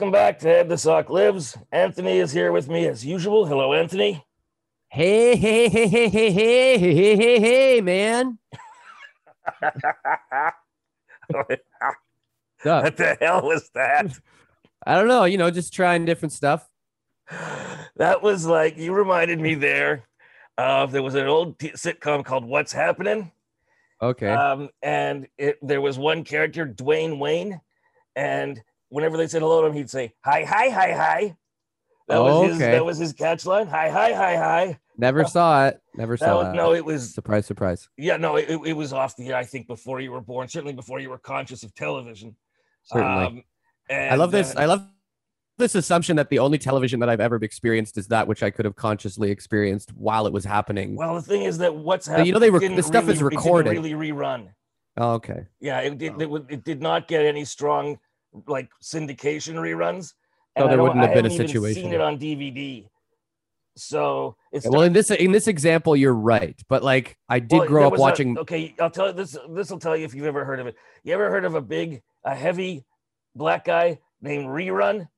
Welcome back to Ed the Sock Lives. Anthony is here with me as usual. Hello, Anthony. Hey, hey, hey, hey, hey, hey, hey, hey, hey, hey, man. What the hell was that? I don't know, you know, just trying different stuff. That was like you reminded me there of there was an old sitcom called What's Happening, Okay. um, and it, there was one character, Dwayne Wayne, and whenever they said hello to him, he'd say hi, hi, hi, hi. That was his. Okay. That was his catch line. Hi, hi, hi, hi. Never saw it. Never saw was, that. no, it was Surprise, surprise. Yeah, no, it, it was off the air, I think, before you were born, certainly before you were conscious of television. Certainly. Um, and, I love this. uh, I love this assumption that the only television that I've ever experienced is that which I could have consciously experienced while it was happening. well, the thing is that what's happening. you know, they didn't the stuff is really- it didn't recorded. really rerun. Oh, okay. Yeah, it did. It, it did not get any strong like syndication reruns. And I there wouldn't have been a situation. Seen it on DVD. So it's Well, in this in this example, you're right. But like, I did Well, grow up was a- watching. okay, I'll tell you this. This will tell you if you've ever heard of it. You ever heard of a big, a heavy black guy named Rerun?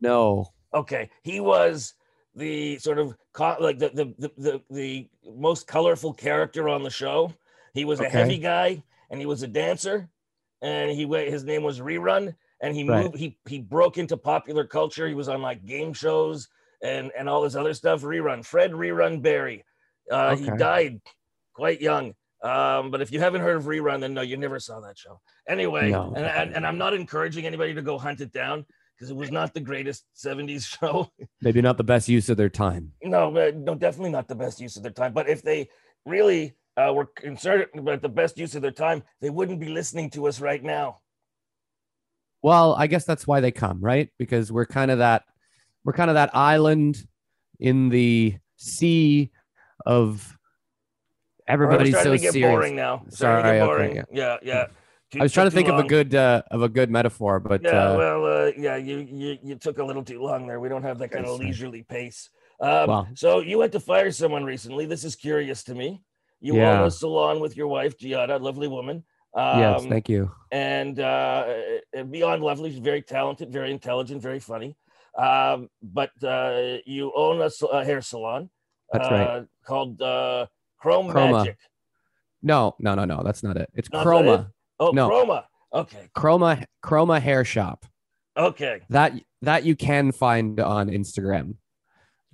no. Okay, he was the sort of co- like the the, the the the most colorful character on the show. He was a heavy guy, and he was a dancer, and he wa- his name was Rerun, and he Right. moved he he broke into popular culture. He was on like game shows and and all this other stuff. Rerun, Fred Rerun Berry. Uh, He died quite young. Um, but if you haven't heard of Rerun, then no, you never saw that show. Anyway, No. and, and, and I'm not encouraging anybody to go hunt it down because it was not the greatest 70s show. Maybe not the best use of their time. No, no, definitely not the best use of their time. But if they really uh, were concerned about the best use of their time, they wouldn't be listening to us right now. Well, I guess that's why they come, right? Because we're kind of that we're kind of that island in the sea of everybody's so to get serious. boring now. It's starting to Sorry, get okay, boring. yeah. yeah, yeah. Too- I was trying to think too of a good uh, of a good metaphor, but Yeah, uh, well, uh, yeah, you, you you took a little too long there. We don't have that kind of leisurely pace. Um, Well. so you had to fire someone recently. This is curious to me. You Yeah. own a salon with your wife, Giada, lovely woman. Um, yes, thank you. and uh, uh, beyond lovely, she's very talented, very intelligent, very funny. Um, but uh, you own a, a hair salon. That's uh, right. Called uh, Chrome Chroma. Magic. No, no, no, no. That's not it. It's Not Chroma. it? Oh, No. Chroma. Okay. Chroma Chroma Hair Shop. Okay. That that you can find on Instagram.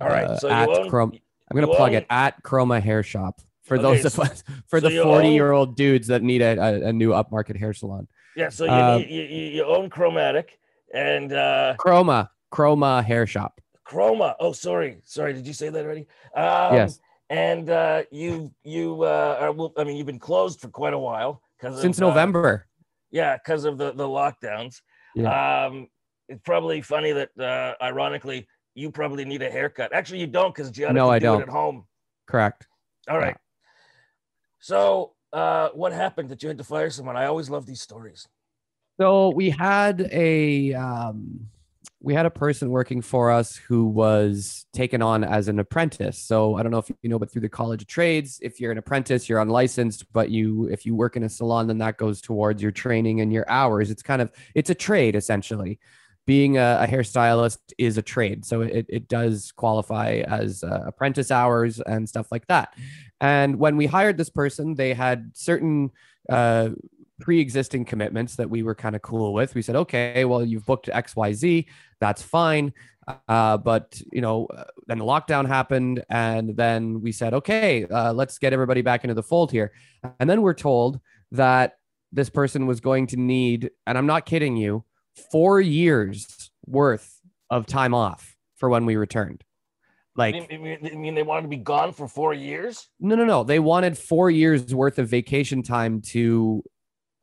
All right. Uh, so at you own. Chrome. I'm gonna plug own- it at Chroma Hair Shop for Okay, those of so- us for so the 40 own- year old dudes that need a, a, new upmarket hair salon. Yeah. So you, Um, you, you you own Chromatic and uh, Chroma Chroma Hair Shop. Chroma. Oh, sorry, sorry. Did you say that already? Um, Yes. And uh, you you uh, are, well, I mean, you've been closed for quite a while because Since of, uh, November. yeah, because of the the lockdowns. Um, it's probably funny that uh, ironically you probably need a haircut. Actually, you don't because Gianna No, I do don't. it at home. Correct. All right. So, uh, what happened that you had to fire someone? I always love these stories. So we had a um, we had a person working for us who was taken on as an apprentice. So I don't know if you know, but through the College of Trades, if you're an apprentice, you're unlicensed, but you if you work in a salon, then that goes towards your training and your hours. It's kind of it's a trade essentially. Being a, a hairstylist is a trade, so it, it does qualify as uh, apprentice hours and stuff like that. And when we hired this person, they had certain uh, pre-existing commitments that we were kind of cool with. We said, okay, well, you've booked X, Y, Z, that's fine. Uh, but you know, uh, then the lockdown happened, and then we said, okay, uh, let's get everybody back into the fold here. And then we're told that this person was going to need, and I'm not kidding you, four years worth of time off for when we returned. Like, I mean, I mean, they wanted to be gone for four years. no, no, no. They wanted four years worth of vacation time to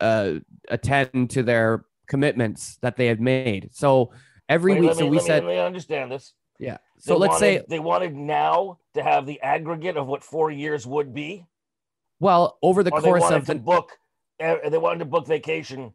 uh, attend to their commitments that they had made. So every Wait, week, let so we let me- said, let me understand this. yeah. So They let's say, they wanted now to have the aggregate of what four years would be. well, over the course wanted of the, book. uh, They wanted to book vacation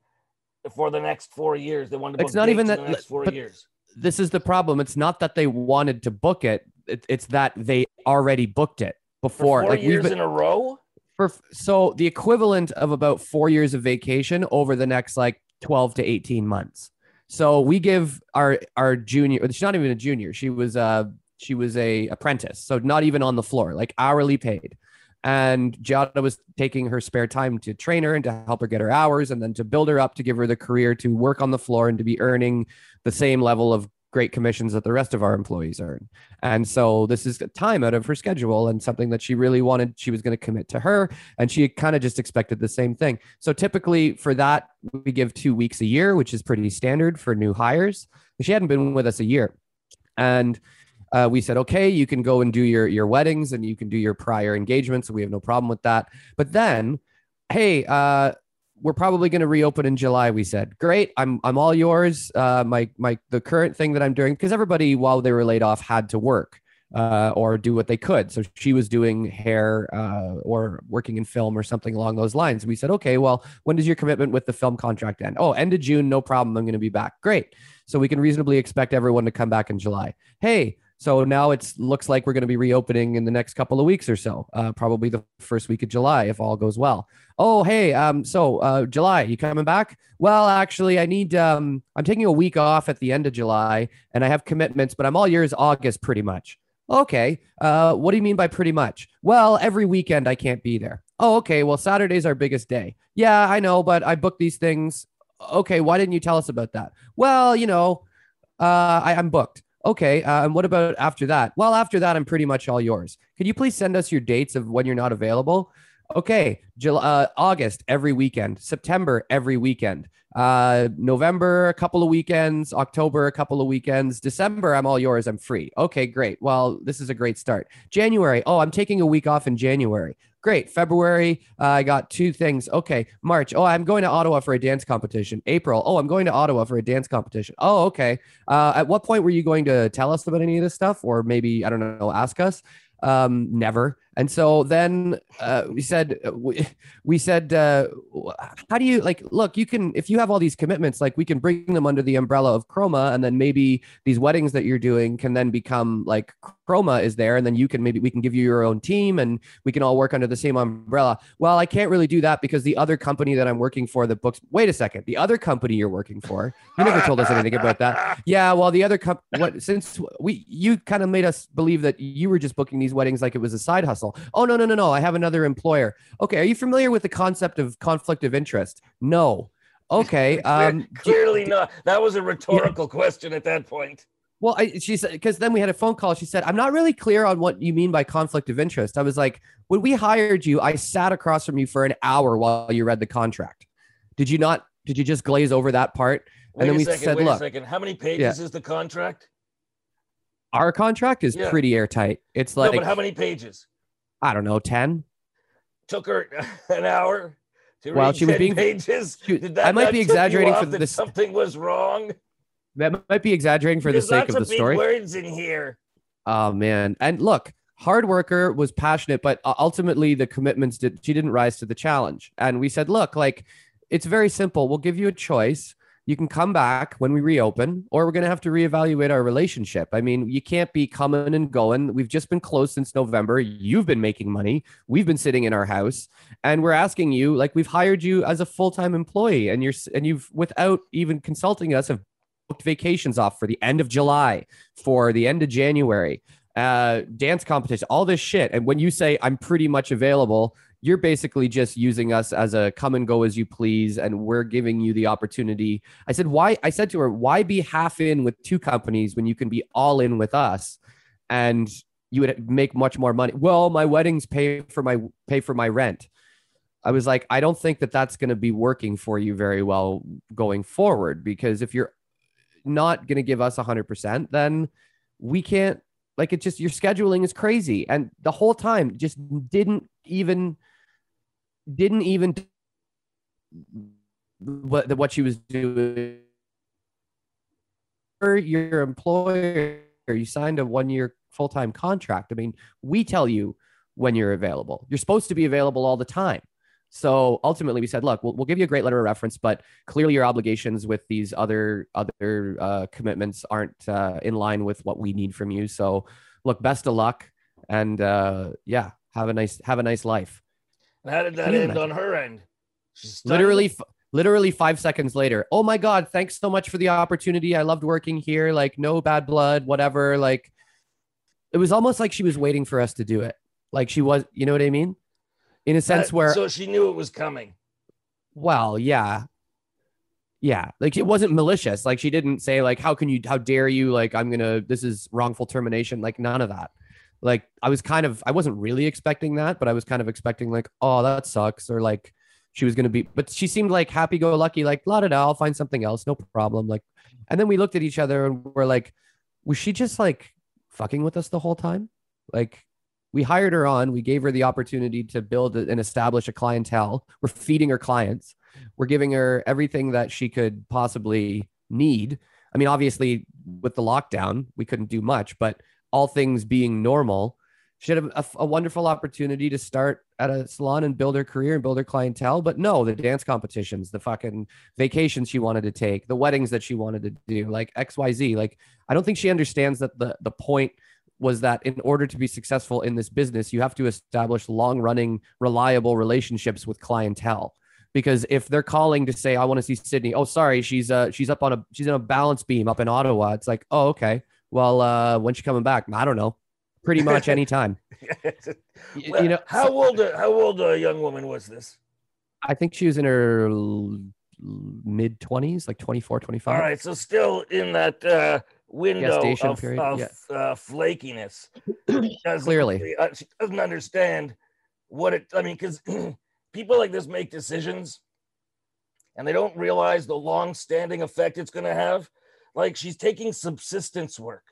for the next four years. They wanted to book. It's not even that- the next four years. this is the problem. It's not that they wanted to book it. It it's that they already booked it For before. four like we've years been, in a row. for so the equivalent of about four years of vacation over the next like 12 to 18 months. So we give our our junior, she's not even a junior. She was uh she was a apprentice, so not even on the floor, like hourly paid. And Giada was taking her spare time to train her and to help her get her hours and then to build her up to give her the career to work on the floor and to be earning the same level of great commissions that the rest of our employees earn. And so this is time out of her schedule and something that she really wanted, she was going to commit to her. And she kind of just expected the same thing. So typically for that, we give two weeks a year, which is pretty standard for new hires. She hadn't been with us a year. And uh, we said, okay, you can go and do your your weddings and you can do your prior engagements. So we have no problem with that. But then, hey, uh, we're probably going to reopen in July. We said, great, I'm I'm all yours. Uh, my my the current thing that I'm doing because everybody while they were laid off had to work. Uh, or do what they could. So she was doing hair uh, or working in film or something along those lines. We said, okay, well, when does your commitment with the film contract end? Oh, end of June, no problem. I'm going to be back. Great. So we can reasonably expect everyone to come back in July. Hey, so now it looks like we're going to be reopening in the next couple of weeks or so, uh, probably the first week of July if all goes well. Oh, hey, um, so uh, July, you coming back? Well, actually, I need. Um, I'm taking a week off at the end of July, and I have commitments, but I'm all yours August pretty much. Okay. Uh, what do you mean by pretty much? Well, every weekend I can't be there. Oh, okay. Well, Saturday's our biggest day. Yeah, I know, but I booked these things. Okay. Why didn't you tell us about that? Well, you know, uh, I, I'm booked. Okay. Uh, and what about after that? Well, after that, I'm pretty much all yours. Could you please send us your dates of when you're not available? Okay. July, uh, August, every weekend. September, every weekend. Uh, November, a couple of weekends. October, a couple of weekends. December, I'm all yours. I'm free. Okay, great. Well, this is a great start. January, oh, I'm taking a week off in January. Great. February, uh, I got two things. Okay. March, oh, I'm going to Ottawa for a dance competition. April, oh, I'm going to Ottawa for a dance competition. Oh, okay. Uh, at what point were you going to tell us about any of this stuff, or maybe I don't know, ask us? Um, never. And so then uh, we said, uh, we, we said, uh, how do you like, look, you can, if you have all these commitments, like we can bring them under the umbrella of Chroma. And then maybe these weddings that you're doing can then become like Chroma is there. And then you can, maybe we can give you your own team and we can all work under the same umbrella. Well, I can't really do that because the other company that I'm working for that books, wait a second, the other company you're working for, you never told us anything about that. Yeah. Well, the other company, what, since we, you kind of made us believe that you were just booking these weddings like it was a side hustle. Oh, no, no, no, no. I have another employer. Okay. Are you familiar with the concept of conflict of interest? No. Okay. Um, Clearly not. That was a rhetorical yeah. question at that point. Well, I, she said, because then we had a phone call. She said, I'm not really clear on what you mean by conflict of interest. I was like, when we hired you, I sat across from you for an hour while you read the contract. Did you not? Did you just glaze over that part? Wait and then we second, said, wait look, a second. How many pages yeah. is the contract? Our contract is yeah. pretty airtight. It's like, no, but how many pages? I don't know, 10. Took her an hour to well, read she was being, pages. She, I might be exaggerating for this. Something was wrong. That might be exaggerating for There's the sake of the story. Words in here. Oh man! And look, hard worker was passionate, but ultimately the commitments did. She didn't rise to the challenge. And we said, look, like it's very simple. We'll give you a choice you can come back when we reopen, or we're going to have to reevaluate our relationship. I mean, you can't be coming and going. We've just been closed since November. You've been making money. We've been sitting in our house, and we're asking you, like, we've hired you as a full time employee, and you're and you've without even consulting us have booked vacations off for the end of July, for the end of January, uh, dance competition, all this shit. And when you say I'm pretty much available, you're basically just using us as a come and go as you please and we're giving you the opportunity. I said why i said to her why be half in with two companies when you can be all in with us and you would make much more money? Well my weddings pay for my pay for my rent. I was like i don't think that that's going to be working for you very well going forward because if you're not going to give us 100% then we can't like it just your scheduling is crazy and the whole time just didn't even didn't even what what she was doing. Your employer, you signed a one year full time contract. I mean, we tell you when you're available. You're supposed to be available all the time. So ultimately, we said, look, we'll, we'll give you a great letter of reference, but clearly your obligations with these other other uh, commitments aren't uh, in line with what we need from you. So, look, best of luck, and uh, yeah, have a nice have a nice life. And how did that end on her end? Literally, f- literally five seconds later, oh my God, thanks so much for the opportunity. I loved working here. Like, no bad blood, whatever. Like, it was almost like she was waiting for us to do it. Like, she was, you know what I mean? In a sense Uh, where, so she knew it was coming. well, yeah. Yeah. Like, it wasn't malicious. Like, she didn't say, like, how can you, how dare you? Like, I'm going to, this is wrongful termination. Like, none of that. Like, I was kind of, I wasn't really expecting that, but I was kind of expecting, like, oh, that sucks. Or like, she was going to be, but she seemed like happy go lucky, like, la da da, I'll find something else. No problem. Like, and then we looked at each other and we're like, was she just like fucking with us the whole time? Like, we hired her on, we gave her the opportunity to build and establish a clientele. We're feeding her clients, we're giving her everything that she could possibly need. I mean, obviously, with the lockdown, we couldn't do much, but all things being normal, she had a, a, wonderful opportunity to start at a salon and build her career and build her clientele. But no, the dance competitions, the fucking vacations she wanted to take, the weddings that she wanted to do, like XYZ. Like, I don't think she understands that the, the point was that in order to be successful in this business, you have to establish long running, reliable relationships with clientele. Because if they're calling to say, I want to see Sydney, oh, sorry, she's uh she's up on a she's in a balance beam up in Ottawa. It's like, oh, okay. Well, uh, when's she coming back? I don't know pretty much anytime. well, you know, how so, old how old a young woman was this? I think she was in her mid 20s, like 24, 25. All right, so still in that uh, window of, of yeah. uh, flakiness. Clearly, uh, she doesn't understand what it. I mean, because people like this make decisions, and they don't realize the long-standing effect it's going to have. Like she's taking subsistence work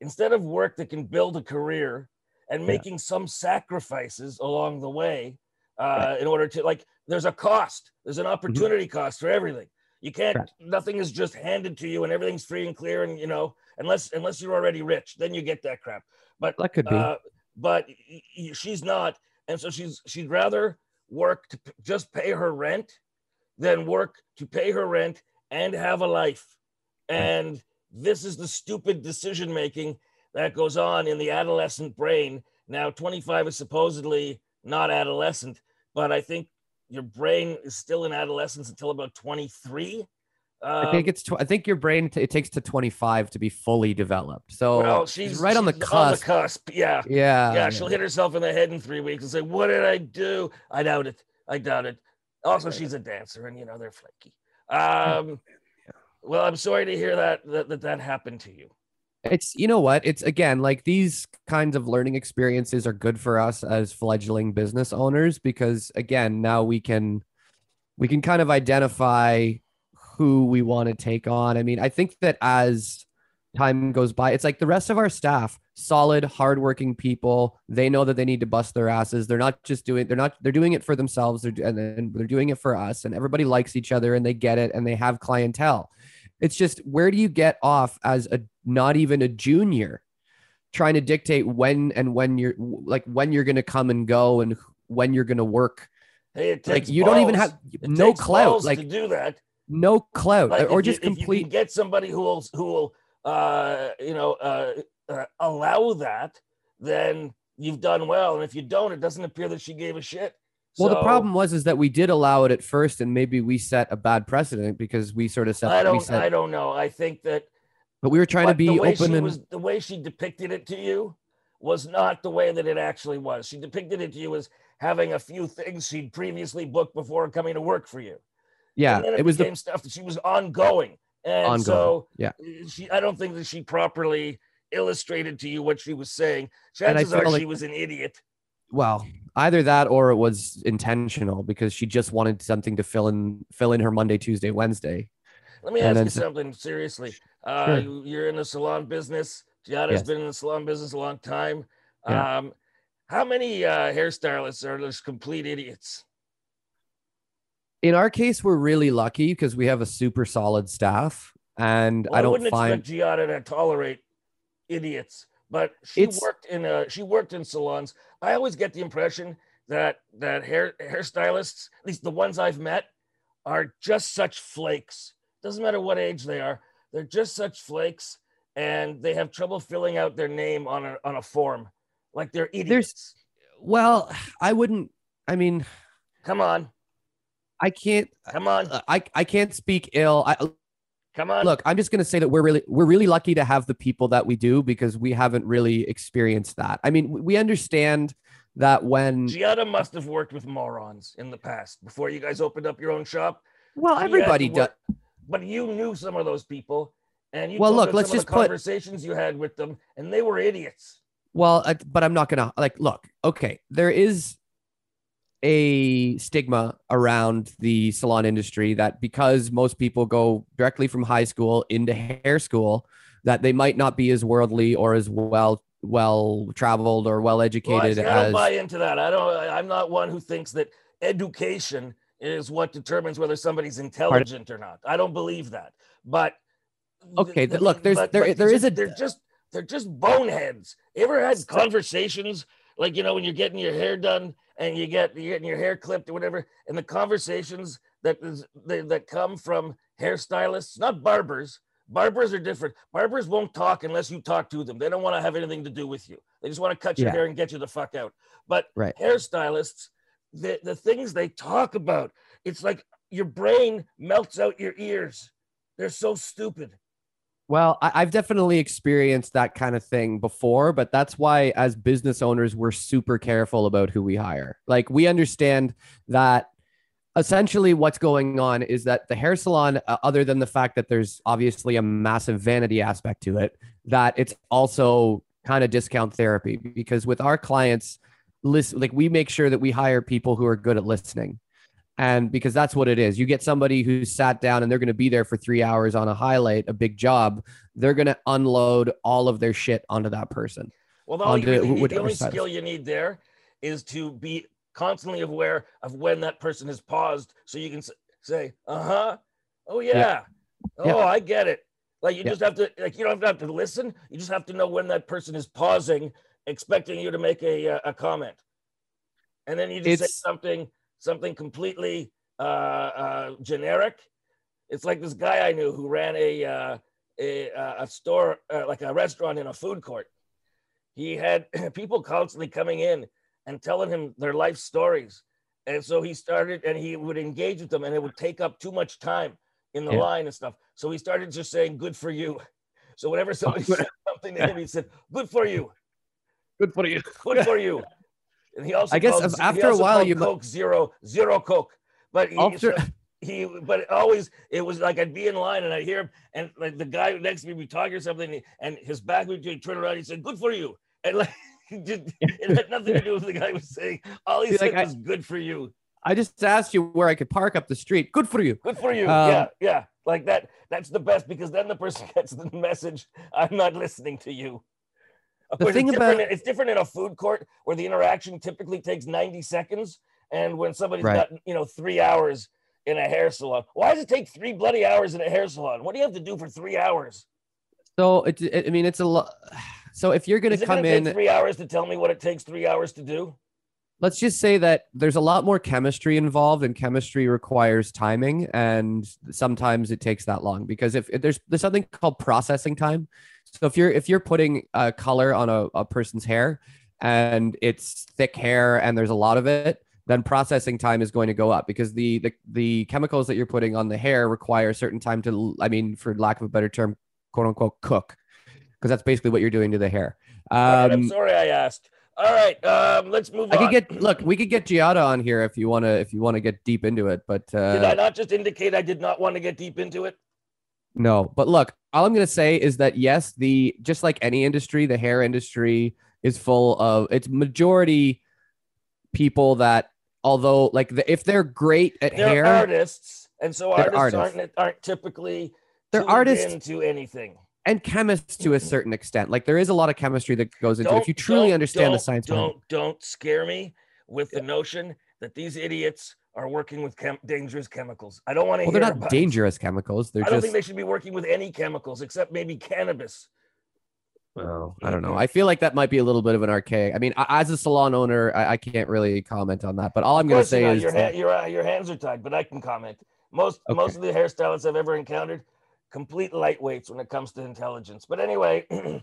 instead of work that can build a career and making yeah. some sacrifices along the way uh, right. in order to like there's a cost there's an mm-hmm. opportunity mm-hmm. cost for everything you can't nothing is just handed to you and everything's free and clear and you know unless unless you're already rich then you get that crap. But that could be. uh, but she's not. And so she's she'd rather work to just pay her rent than work to pay her rent and have a life. And this is the stupid decision making that goes on in the adolescent brain. Now, 25 is supposedly not adolescent, but I think your brain is still in adolescence until about 23. Um, I think it's. Tw- I think your brain t- it takes to 25 to be fully developed. So well, she's, she's right on the cusp. On the cusp. Yeah. Yeah. Yeah. She'll hit herself in the head in three weeks and say, "What did I do?" I doubt it. I doubt it. Also, she's a dancer, and you know they're flaky. Um, well, I'm sorry to hear that that that, that happened to you. It's you know what? It's again like these kinds of learning experiences are good for us as fledgling business owners because again, now we can we can kind of identify who we want to take on. I mean, I think that as time goes by, it's like the rest of our staff, solid, hardworking people. They know that they need to bust their asses. They're not just doing. They're not. They're doing it for themselves. They're and then they're doing it for us. And everybody likes each other, and they get it, and they have clientele. It's just where do you get off as a not even a junior trying to dictate when and when you're like when you're going to come and go and when you're going to work. Hey, like you balls. don't even have it no clout like to do that. No clout like or just you, complete. You get somebody who will who will uh, you know uh, uh, allow that, then you've done well. And if you don't, it doesn't appear that she gave a shit. Well, so, the problem was is that we did allow it at first, and maybe we set a bad precedent because we sort of set. I don't. Set, I don't know. I think that. But we were trying to be open and was, the way she depicted it to you was not the way that it actually was. She depicted it to you as having a few things she'd previously booked before coming to work for you. Yeah, it, it, was the stuff that she was ongoing, and ongoing. so yeah, she. I don't think that she properly illustrated to you what she was saying. Chances are like, she was an idiot well, either that or it was intentional because she just wanted something to fill in fill in her Monday, Tuesday, Wednesday. Let me ask you something seriously. Uh, sure. You're in the salon business. Giada's yes. been in the salon business a long time. Yeah. Um, how many uh, hairstylists are just complete idiots? In our case, we're really lucky because we have a super solid staff, and well, I don't I find expect Giada to tolerate idiots but she it's, worked in a she worked in salons. I always get the impression that that hair hairstylists, at least the ones I've met, are just such flakes. Doesn't matter what age they are, they're just such flakes, and they have trouble filling out their name on a on a form, like they're idiots. There's, well, I wouldn't. I mean, come on. I can't. Come on, uh, I I can't speak ill. I come on. look. I'm just gonna say that we're really we're really lucky to have the people that we do because we haven't really experienced that. I mean, we understand that when Giada must have worked with morons in the past before you guys opened up your own shop. well, everybody does. But you knew some of those people, and you Well, look, let's just put- conversations you had with them, and they were idiots. Well, I, but I'm not gonna like look. Okay, there is a stigma around the salon industry that because most people go directly from high school into hair school, that they might not be as worldly or as well well traveled or well Well, I, educated I don't buy into that. I don't. I'm not one who thinks that education is what determines whether somebody's intelligent or not. I don't believe that. But Okay, th- look, there's- but- there- but there is a- They're just they're just boneheads. You ever had conversations like you know when you're getting your hair done and you get you're getting your hair clipped or whatever, and the conversations that is they, that come from hairstylists, not barbers. Barbers are different. Barbers won't talk unless you talk to them. They don't want to have anything to do with you. They just want to cut your Yeah. hair and get you the fuck out. But Right. hairstylists, the, the things they talk about, it's like your brain melts out your ears. They're so stupid. Well, I, I've definitely experienced that kind of thing before, but that's why, as business owners, we're super careful about who we hire. Like, we understand that essentially what's going on is that the hair salon, uh, other than the fact that there's obviously a massive vanity aspect to it, that it's also kind of discount therapy because with our clients, listen, like we make sure that we hire people who are good at listening. And because that's what it is. You get somebody who's sat down and they're going to be there for three hours on a highlight, a big job. They're going to unload all of their shit onto that person. Well, the only, Onto really need- the only skill you need there is to be constantly aware of when that person has paused so you can say, uh huh, oh, yeah, oh, Yeah. I get it. Like you Yeah. just have to, like, you don't have to listen. You just have to know when that person is pausing, expecting you to make a, uh, a comment. And then you just say something, something completely uh, uh, generic. It's like this guy I knew who ran a, uh, a, a store, uh, like a restaurant in a food court he had people constantly coming in and telling him their life stories. And so he started and he would engage with them and it would take up too much time in the Yeah. line and stuff. So he started just saying, good for you. So whenever somebody said something to him, he said, good for you, Good for you. good for you. And he also I guess called- after a while you mu- Coke zero, zero Coke. But he, After- so he but always it was like I'd be in line and I'd hear him and like the guy next to me would be talking or something and, and his back would turn around he said good for you and like it it had nothing to do with the guy was saying all he See, said like, I- was good for you I just asked you where I could park up the street. Good for you. good for you Um, yeah yeah like that that's the best because then the person gets the message I'm not listening to you of The course, thing it's, different, about- it's different in a food court where the interaction typically takes 90 seconds and when somebody's Right. got you know three hours in a hair salon why does it take three bloody hours in a hair salon what do you have to do for three hours So it, it I mean, it's a lot. So if you're going to come in, three hours to tell me what it takes three hours to do let's just say that there's a lot more chemistry involved and chemistry requires timing and sometimes it takes that long because if, if there's there's something called processing time so if you're if you're putting a color on a, a person's hair and it's thick hair and there's a lot of it then processing time is going to go up because the the, the chemicals that you're putting on the hair require a certain time to i mean for lack of a better term quote unquote cook because that's basically what you're doing to the hair All right, I'm um, sorry I asked. All right, um, let's move I on. could get look. We could get Giada on here if you want to. If you want to get deep into it, but Did I uh, not just indicate I did not want to get deep into it? No. But look, all I'm gonna say is that yes, the just like any industry, the hair industry is full of it's majority people that although like the, if they're great at They're hair, artists, and so artists, artists. aren't aren't typically They're artists. into anything. and chemists to a certain extent, like there is a lot of chemistry that goes into it. Don't- If you truly understand the science. Don't don't scare me with the notion that these idiots are working with chem- dangerous chemicals. I don't want to well, hear they're not about it. dangerous chemicals. They're I don't just think they should be working with any chemicals except maybe cannabis. Oh, I don't know. I feel like that might be a little bit of an archaic. I mean, as a salon owner, I, I can't really comment on that. But all I'm going to say you're is your, that- ha- your, uh, your hands are tied, but I can comment. Most Okay. most of the hairstylists I've ever encountered, complete lightweights when it comes to intelligence. But anyway,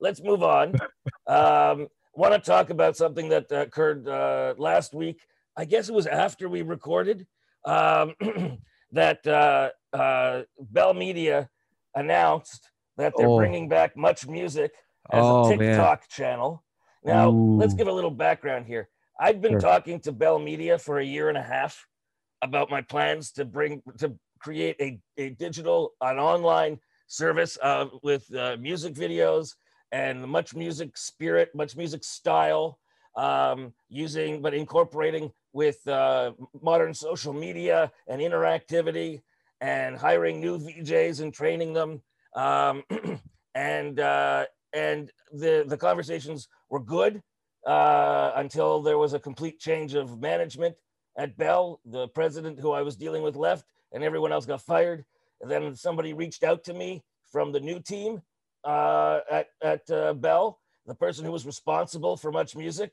let's move on. Um, Want to talk about something that uh, occurred uh, last week? I guess it was after we recorded um, that uh, uh, Bell Media announced that they're Oh. bringing back Much Music as Oh, a man. TikTok channel. Now, let's give a little background here. I've been Sure. talking to Bell Media for a year and a half about my plans to bring to create a, a digital an online service uh, with uh, music videos and much music spirit, much music style, um, using but incorporating with uh, modern social media and interactivity and hiring new VJs and training them. Um, and uh, and the the conversations were good uh, until there was a complete change of management at Bell. The president who I was dealing with left, and everyone else got fired. And then somebody reached out to me from the new team uh, at at uh, Bell. The person who was responsible for Much Music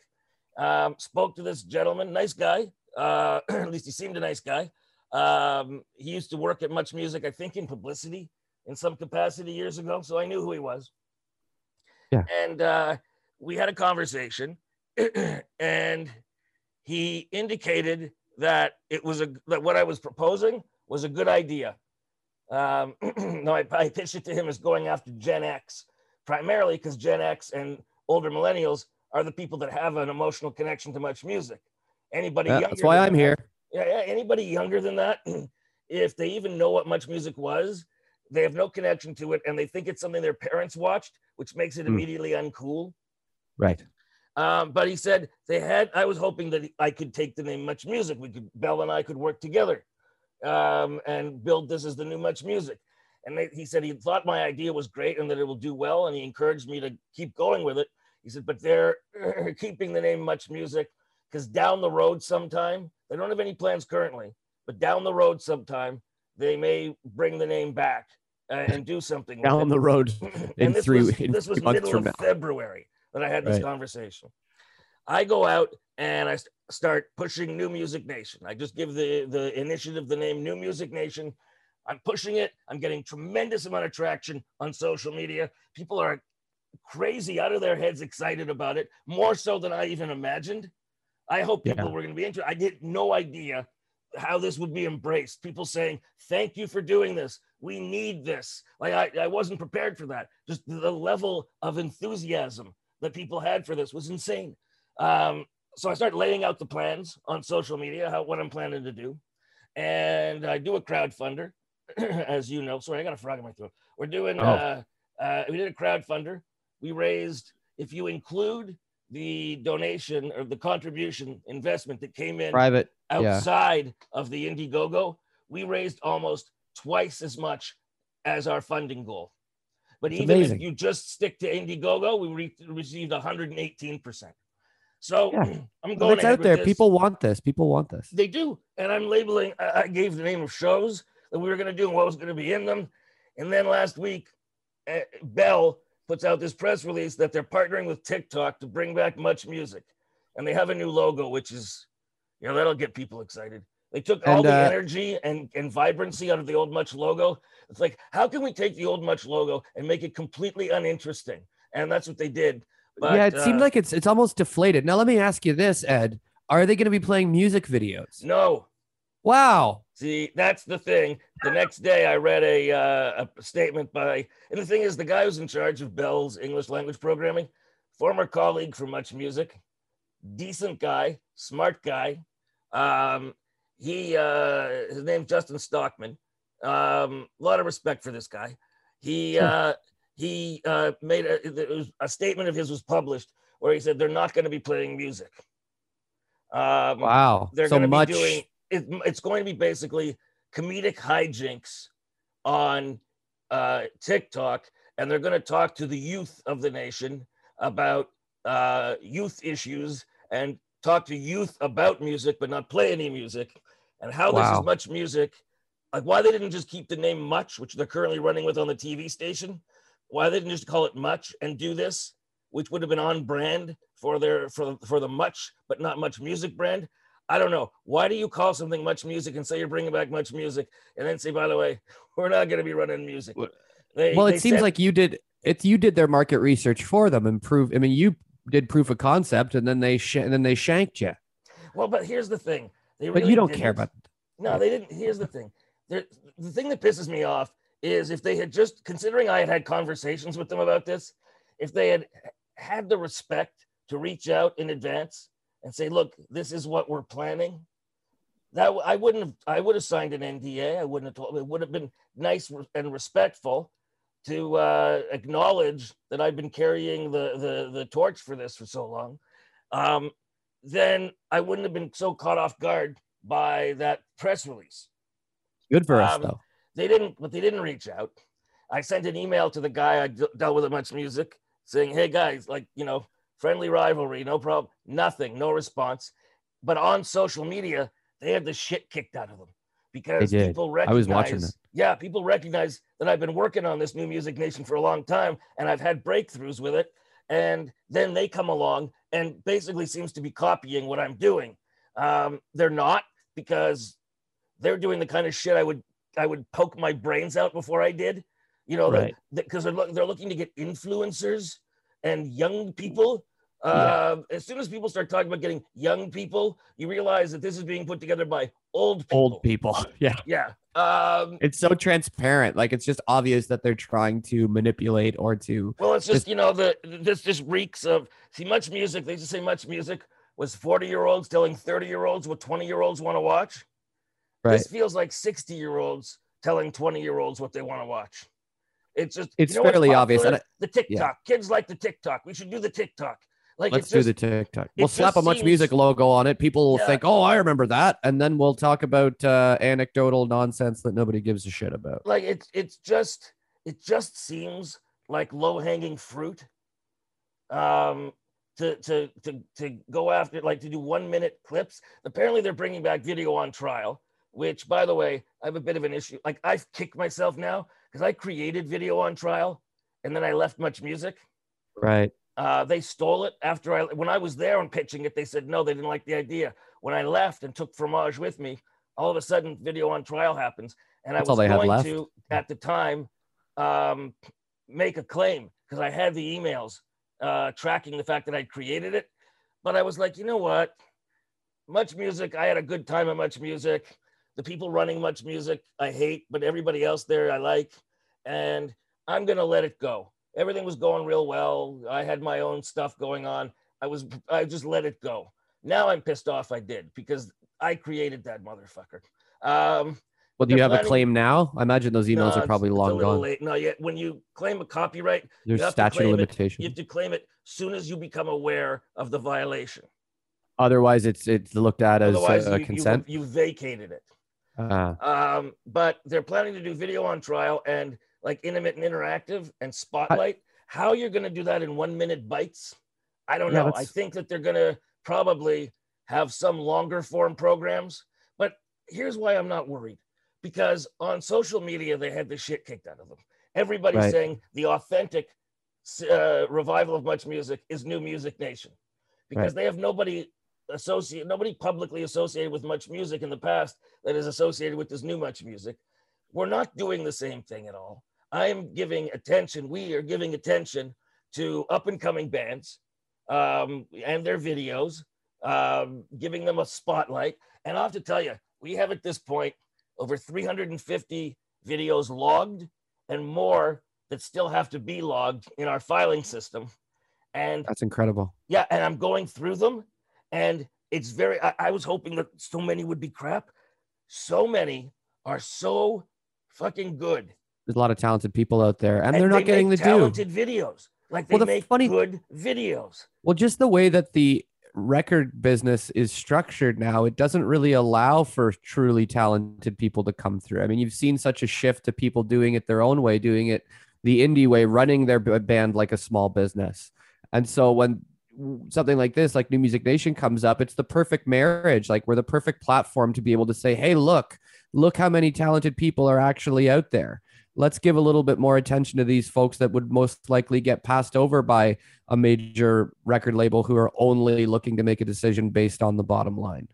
um, spoke to this gentleman, nice guy. Uh, at least he seemed a nice guy. Um, he used to work at Much Music, I think, in publicity in some capacity years ago, so I knew who he was. Yeah. And uh, we had a conversation, and he indicated that it was a that what I was proposing was a good idea. Um, no, I, I pitched it to him as going after Gen X, primarily because Gen X and older millennials are the people that have an emotional connection to much music. Anybody Yeah, younger that's why than I'm that- here. yeah, yeah, anybody younger than that, if they even know what much music was, they have no connection to it and they think it's something their parents watched, which makes it Hmm. immediately uncool. Right. Um, but he said they had, I was hoping that I could take the name Much Music. We could, Bell and I could work together um, and build this as the new Much Music. And they, he said he thought my idea was great and that it will do well. And he encouraged me to keep going with it. He said, but they're keeping the name Much Music because down the road sometime, they don't have any plans currently, but down the road sometime, they may bring the name back uh, and do something. Down the road. and this three- was, in this was middle of now. February that I had this Right. conversation. I go out and I st- start pushing New Music Nation. I just give the the initiative the name New Music Nation. I'm pushing it. I'm getting tremendous amount of traction on social media. People are crazy out of their heads excited about it, more so than I even imagined. I hope people Yeah. were going to be into it. I had no idea how this would be embraced. People saying, "Thank you for doing this. We need this." Like I, I wasn't prepared for that. Just the level of enthusiasm that people had for this was insane. Um, so I started laying out the plans on social media, how what I'm planning to do, and I do a crowdfunder, as you know. Sorry, I got a frog in my throat. We're doing. Oh. Uh, uh, we did a crowdfunder. We raised, if you include the donation or the contribution investment that came in Private. yeah. outside of the Indiegogo, we raised almost twice as much as our funding goal. But That's even amazing. if you just stick to Indiegogo, we re- received 118%. So Yeah. I'm Well, going it's out there. this. People want this. People want this. They do. And I'm labeling, I gave the name of shows that we were going to do and what was going to be in them. And then last week, uh, Bell puts out this press release that they're partnering with TikTok to bring back much music. And they have a new logo, which is, you know, that'll get people excited. They took all And, the uh, energy and, and vibrancy out of the old Much logo. It's like, how can we take the old Much logo and make it completely uninteresting? And that's what they did. But, yeah, it seemed uh, like it's it's almost deflated. Now let me ask you this, Ed. Are they going to be playing music videos? no, Wow. See, that's the thing. The next day, I read a, uh, a statement by, and the thing is, the guy who's in charge of Bell's English language programming, former colleague from Much Music, decent guy, smart guy. Um, he, uh, his name's Justin Stockman. Um, a lot of respect for this guy. He, uh, he uh, made a, a statement of his was published where he said they're not going to be playing music. Um, Wow. they're so going to much. be doing it, it's going to be basically comedic hijinks on uh, TikTok, and they're going to talk to the youth of the nation about uh, youth issues and talk to youth about music, but not play any music, and how this Wow. is much music. Like why they didn't just keep the name Much, which they're currently running with on the TV station. Why they didn't just call it Much and do this, which would have been on brand for their for for the Much, but not Much Music brand. I don't know. Why do you call something much music and say you're bringing back much music and then say, by the way, we're not going to be running music? Well- They- well, it seems said- like you did it. You did their market research for them and prove. I mean, you did proof of concept, and then they sh- and then they shanked you. Well, but here's the thing. They But you don't care didn't. about. No, they didn't. Here's the thing. There, the thing that pisses me off is if they had just, considering I had had conversations with them about this, if they had had the respect to reach out in advance and say, "Look, this is what we're planning," that I wouldn't have. I would have signed an NDA. I wouldn't have told. It would have been nice and respectful to uh, acknowledge that I've been carrying the, the the torch for this for so long. Um, then I wouldn't have been so caught off guard by that press release. Good for us Um, though. They didn't, but they didn't reach out. I sent an email to the guy I d- dealt with at Much Music saying, "Hey guys, like you know, friendly rivalry, no problem." Nothing, no response. But on social media, they had the shit kicked out of them because people I recognize. was watching that. Yeah, people recognize that I've been working on this new Music Nation for a long time, and I've had breakthroughs with it. And then they come along and basically seems to be copying what I'm doing. Um, they're not because they're doing the kind of shit I would I would poke my brains out before I did. You know, Right. because they're, look, they're looking to get influencers and young people. Yeah. Uh, As soon as people start talking about getting young people, you realize that this is being put together by old people. Old people. Yeah. Yeah. Um, It's so transparent. Like it's just obvious that they're trying to manipulate or to well, it's just, Just- you know, the this just reeks of see much music. They just say much music was 40 year olds telling 30 year olds what 20 year olds want to watch. right. This feels like 60 year olds telling 20 year olds what they want to watch. It's just It's you know fairly obvious, the TikTok. Kids like the TikTok. We should do the TikTok. Like Let's do just, the TikTok. We'll slap a much seems- music logo on it. People will Yeah. think, "Oh, I remember that," and then we'll talk about uh, anecdotal nonsense that nobody gives a shit about. like it's it's just it just seems like low hanging fruit. Um, to to to to go after like to do one minute clips. Apparently, they're bringing back video on trial. Which, by the way, I have a bit of an issue. Like I've kicked myself now because I created video on trial, and then I left much music. Right. Uh, they stole it after I when I was there and pitching it. They said no, they didn't like the idea. When I left and took Fromage with me, all of a sudden, video on trial happens, and That's I was going to at the time um, make a claim because I had the emails uh, tracking the fact that I'd created it. But I was like, you know what? Much music. I had a good time at Much Music. The people running Much Music, I hate, but everybody else there, I like. And I'm gonna let it go. Everything was going real well. I had my own stuff going on. I was, I just let it go. Now I'm pissed off. I did because I created that motherfucker. Um, Well, do you have a claim now? I imagine those emails no, are probably it's long gone. Late. No, yet when you claim a copyright, There's you statute of claim it- limitation. you have to claim it soon as you become aware of the violation. Otherwise, it's it's looked at as Otherwise, uh, you, you, consent. you vacated it. Ah, Um, but they're planning to do video on trial and like intimate and interactive and spotlight. How you're going to do that in one minute bites? I don't Yeah, know. I think that they're going to probably have some longer form programs. But here's why I'm not worried because on social media, they had the shit kicked out of them. Everybody's Right. saying the authentic uh, revival of much music is New Music Nation because they have nobody associate nobody publicly associated with much music in the past that is associated with this new much music we're not doing the same thing at all i am giving attention we are giving attention to up and coming bands um, and their videos um, giving them a spotlight and i have to tell you we have at this point over 350 videos logged and more that still have to be logged in our filing system and that's incredible. yeah, and I'm going through them, and it's very. I, I was hoping that so many would be crap. So many are so fucking good, There's a lot of talented people out there, and, they're they not getting the make due. talented videos. Like they Well, the make funny- good videos. Well, just the way that the record business is structured now, it doesn't really allow for truly talented people to come through. I mean, you've seen such a shift to people doing it their own way, doing it the indie way, running their band like a small business. And so when something like this, like New Music Nation comes up, it's the perfect marriage. Like we're the perfect platform to be able to say, hey, look, look how many talented people are actually out there. Let's give a little bit more attention to these folks that would most likely get passed over by a major record label who are only looking to make a decision based on the bottom line.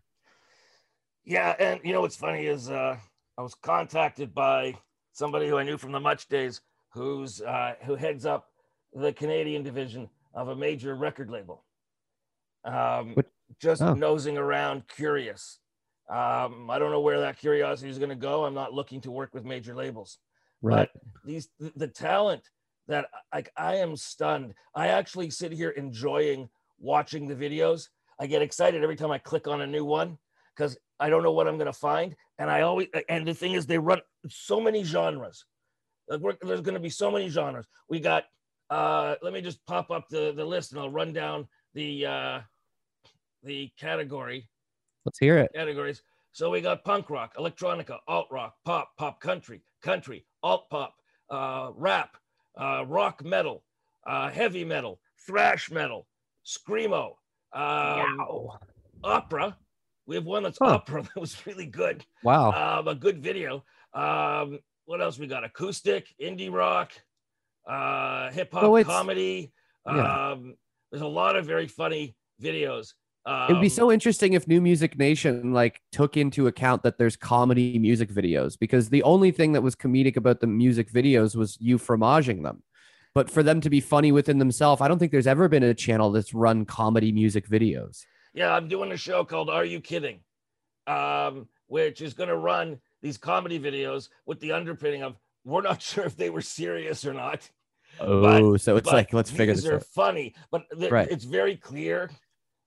Yeah, and you know what's funny is uh, I was contacted by somebody who I knew from the Much days, who's uh, who heads up the Canadian division of a major record label. Um, What- just oh. nosing around, curious. Um, I don't know where that curiosity is going to go. I'm not looking to work with major labels. Right. But these the, the talent that like I am stunned. I actually sit here enjoying watching the videos. I get excited every time I click on a new one because I don't know what I'm going to find. And I always and the thing is they run so many genres. Like we're, there's going to be so many genres. We got uh let me just pop up the the list and I'll run down the uh the category Let's hear it. categories. So we got punk rock, electronica, alt rock, pop, pop country, country, alt pop, uh, rap, uh, rock metal, uh, heavy metal, thrash metal, screamo, um, opera. We have one that's Huh. opera that was really good. Wow. Um, a good video. Um, what else we got? Acoustic, indie rock, uh, hip hop, comedy. yeah. Um, there's a lot of very funny videos. Um, It would be so interesting if New Music Nation like took into account that there's comedy music videos because the only thing that was comedic about the music videos was you fromaging them. But for them to be funny within themselves, I don't think there's ever been a channel that's run comedy music videos. Yeah, I'm doing a show called Are You Kidding? Um, which is going to run these comedy videos with the underpinning of we're not sure if they were serious or not. Oh, so it's like let's figure these this are out. funny, but th- Right. it's very clear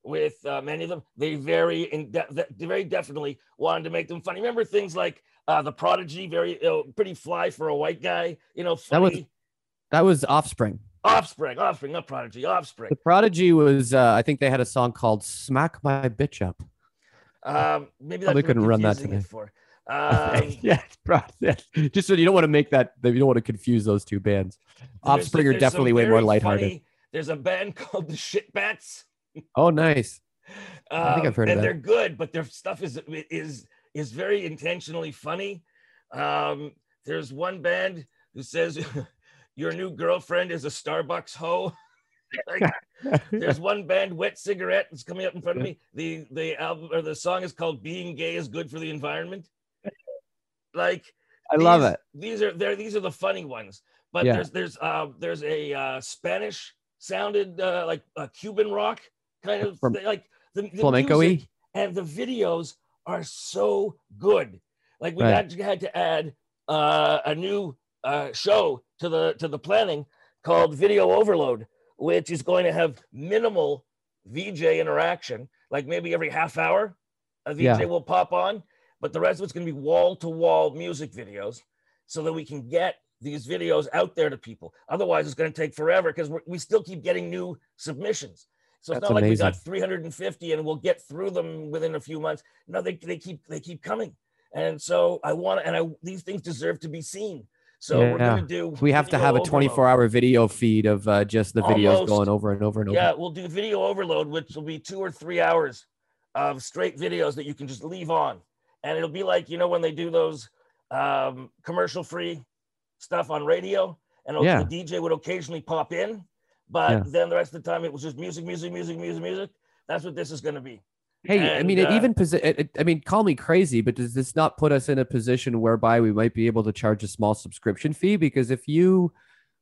with uh, many of them. They very in de- very definitely wanted to make them funny. Remember things like uh, the Prodigy, very you know, pretty fly for a white guy. You know, That was- That was Offspring. Offspring, Offspring, not Prodigy, Offspring. The Prodigy was, uh, I think they had a song called "Smack My Bitch Up." Um, maybe what couldn't run that today. For. Um, yeah, yeah. just so you don't want to make that. You don't want to confuse those two bands. Offspring are there's definitely way more lighthearted. funny- There's a band called the Shit Bats. Oh, nice. I think Um, I've heard of and they're good, but their stuff is is is very intentionally funny. Um, there's one band who says your new girlfriend is a Starbucks hoe. like, there's one band, Wet Cigarette, that's coming up in front of me. The the album or the song is called "Being Gay is Good for the Environment." Like I love it. These are there. These are the funny ones. But Yeah. there's there's uh there's a uh, Spanish sounded uh, like a Cuban rock kind of From- like the, the Flamenco-y? and the videos are so good. Like we Right. actually had to add uh, a new uh, show to the to the planning called Video Overload, which is going to have minimal VJ interaction, like maybe every half hour, a VJ Yeah. will pop on, but the rest of it's going to be wall to wall music videos, so that we can get these videos out there to people. Otherwise, it's going to take forever because we still keep getting new submissions. So it's That's not like we got 350 and we'll get through them within a few months. No, they, they keep they keep coming. And so I want and I these things deserve to be seen. So we're Yeah. gonna do We have to have a 24 hour video feed of uh, just the videos Almost. going over and over and over. Yeah, we'll do video overload, which will be two or three hours of straight videos that you can just leave on. And it'll be like, you know, when they do those um, commercial free stuff on radio, and Yeah. the DJ would occasionally pop in, but Yeah. then the rest of the time it was just music, music, music, music, music. That's what this is going to be. Hey, I And, mean, it uh, even posi- it, it- I mean, call me crazy, but does this not put us in a position whereby we might be able to charge a small subscription fee? Because if you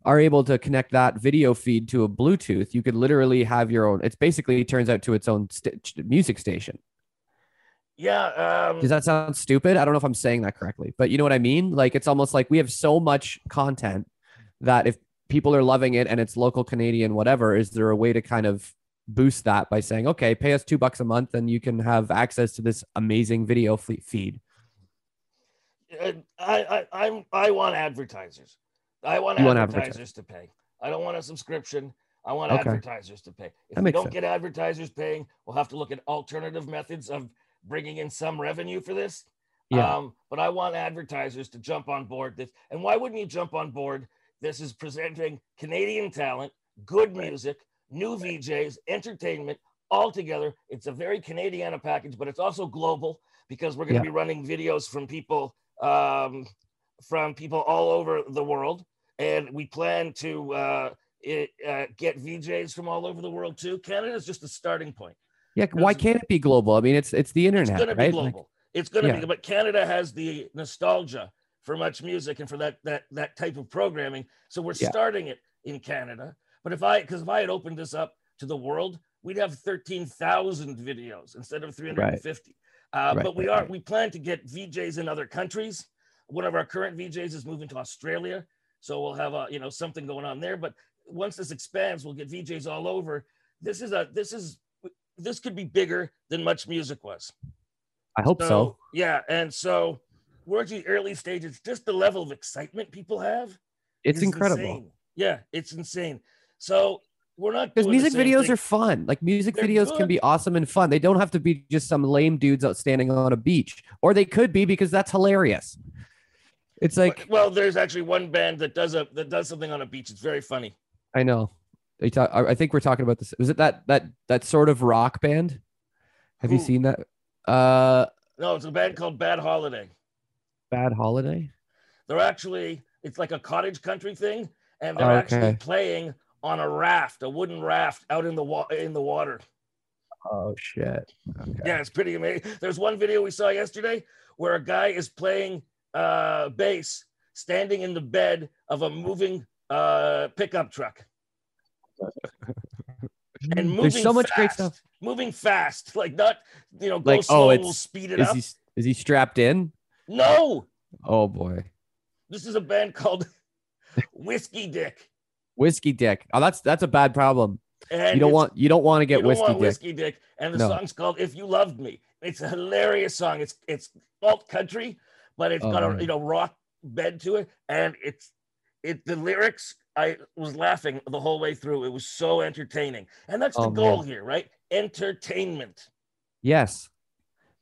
are able to connect that video feed to a Bluetooth, you could literally have your own. It's basically turns out to its own st- music station. Yeah. Um, Does that sound stupid? I don't know if I'm saying that correctly, but you know what I mean? Like it's almost like we have so much content that if people are loving it and it's local Canadian, whatever, is there a way to kind of boost that by saying, okay, pay us two bucks a month and you can have access to this amazing video feed? uh, I, I, I'm, I want advertisers. I want You want advertisers to pay. I don't want a subscription. I want Okay. advertisers to pay. If That we don't sense. get advertisers paying, we'll have to look at alternative methods of bringing in some revenue for this. Yeah. Um, but I want advertisers to jump on board this. And why wouldn't you jump on board? This is presenting Canadian talent, good music, new VJs, entertainment, all together. It's a very Canadiana package, but it's also global because we're going to Yeah. be running videos from people um, from people all over the world, and we plan to uh, it, uh, get VJs from all over the world too. Canada is just a starting point. Yeah. Why can't it be global? I mean, it's it's the internet. It's going to right? be Like, global. it's going to yeah. be, but Canada has the nostalgia for MuchMusic and for that that that type of programming. So we're Yeah. starting it in Canada. But if I, because if I had opened this up to the world, we'd have 13,000 videos instead of 350. Uh, right, but we are we plan to get VJs in other countries. One of our current VJs is moving to Australia, so we'll have a you know something going on there. But once this expands, we'll get VJs all over. This is a this is this could be bigger than MuchMusic was. I hope so. so. Yeah, and so we're at the early stages. Just the level of excitement people have. It's incredible. Insane. Yeah, it's insane. So we're not because music videos thing. are fun. Like music They're videos good. can be awesome and fun. They don't have to be just some lame dudes out standing on a beach, or they could be because that's hilarious. It's like well, there's actually one band that does a that does something on a beach. It's very funny. I know. I think we're talking about this. Was it that that that sort of rock band? Have Ooh. you seen that? Uh, no, it's a band called Bad Holiday. Bad Holiday. They're actually it's like a cottage country thing, and they're okay. actually playing on a raft, a wooden raft out in the wa- in the water. Oh shit! Okay. Yeah, it's pretty amazing. There's one video we saw yesterday where a guy is playing uh, bass, standing in the bed of a moving uh, pickup truck. and moving There's so much great stuff. Moving fast, like not you know, go like, slow, oh, we'll speed it is up. He, is he strapped in? No. Oh boy. This is a band called Whiskey Dick. Whiskey Dick. Oh, that's that's a bad problem. And you don't want you don't want to get whiskey dick. whiskey dick. And the no. song's called "If You Loved Me." It's a hilarious song. It's it's alt country, but it's oh, got a man. you know rock bed to it, and it's it the lyrics. I was laughing the whole way through. It was so entertaining, and that's the oh, goal man. here, right? Entertainment. Yes,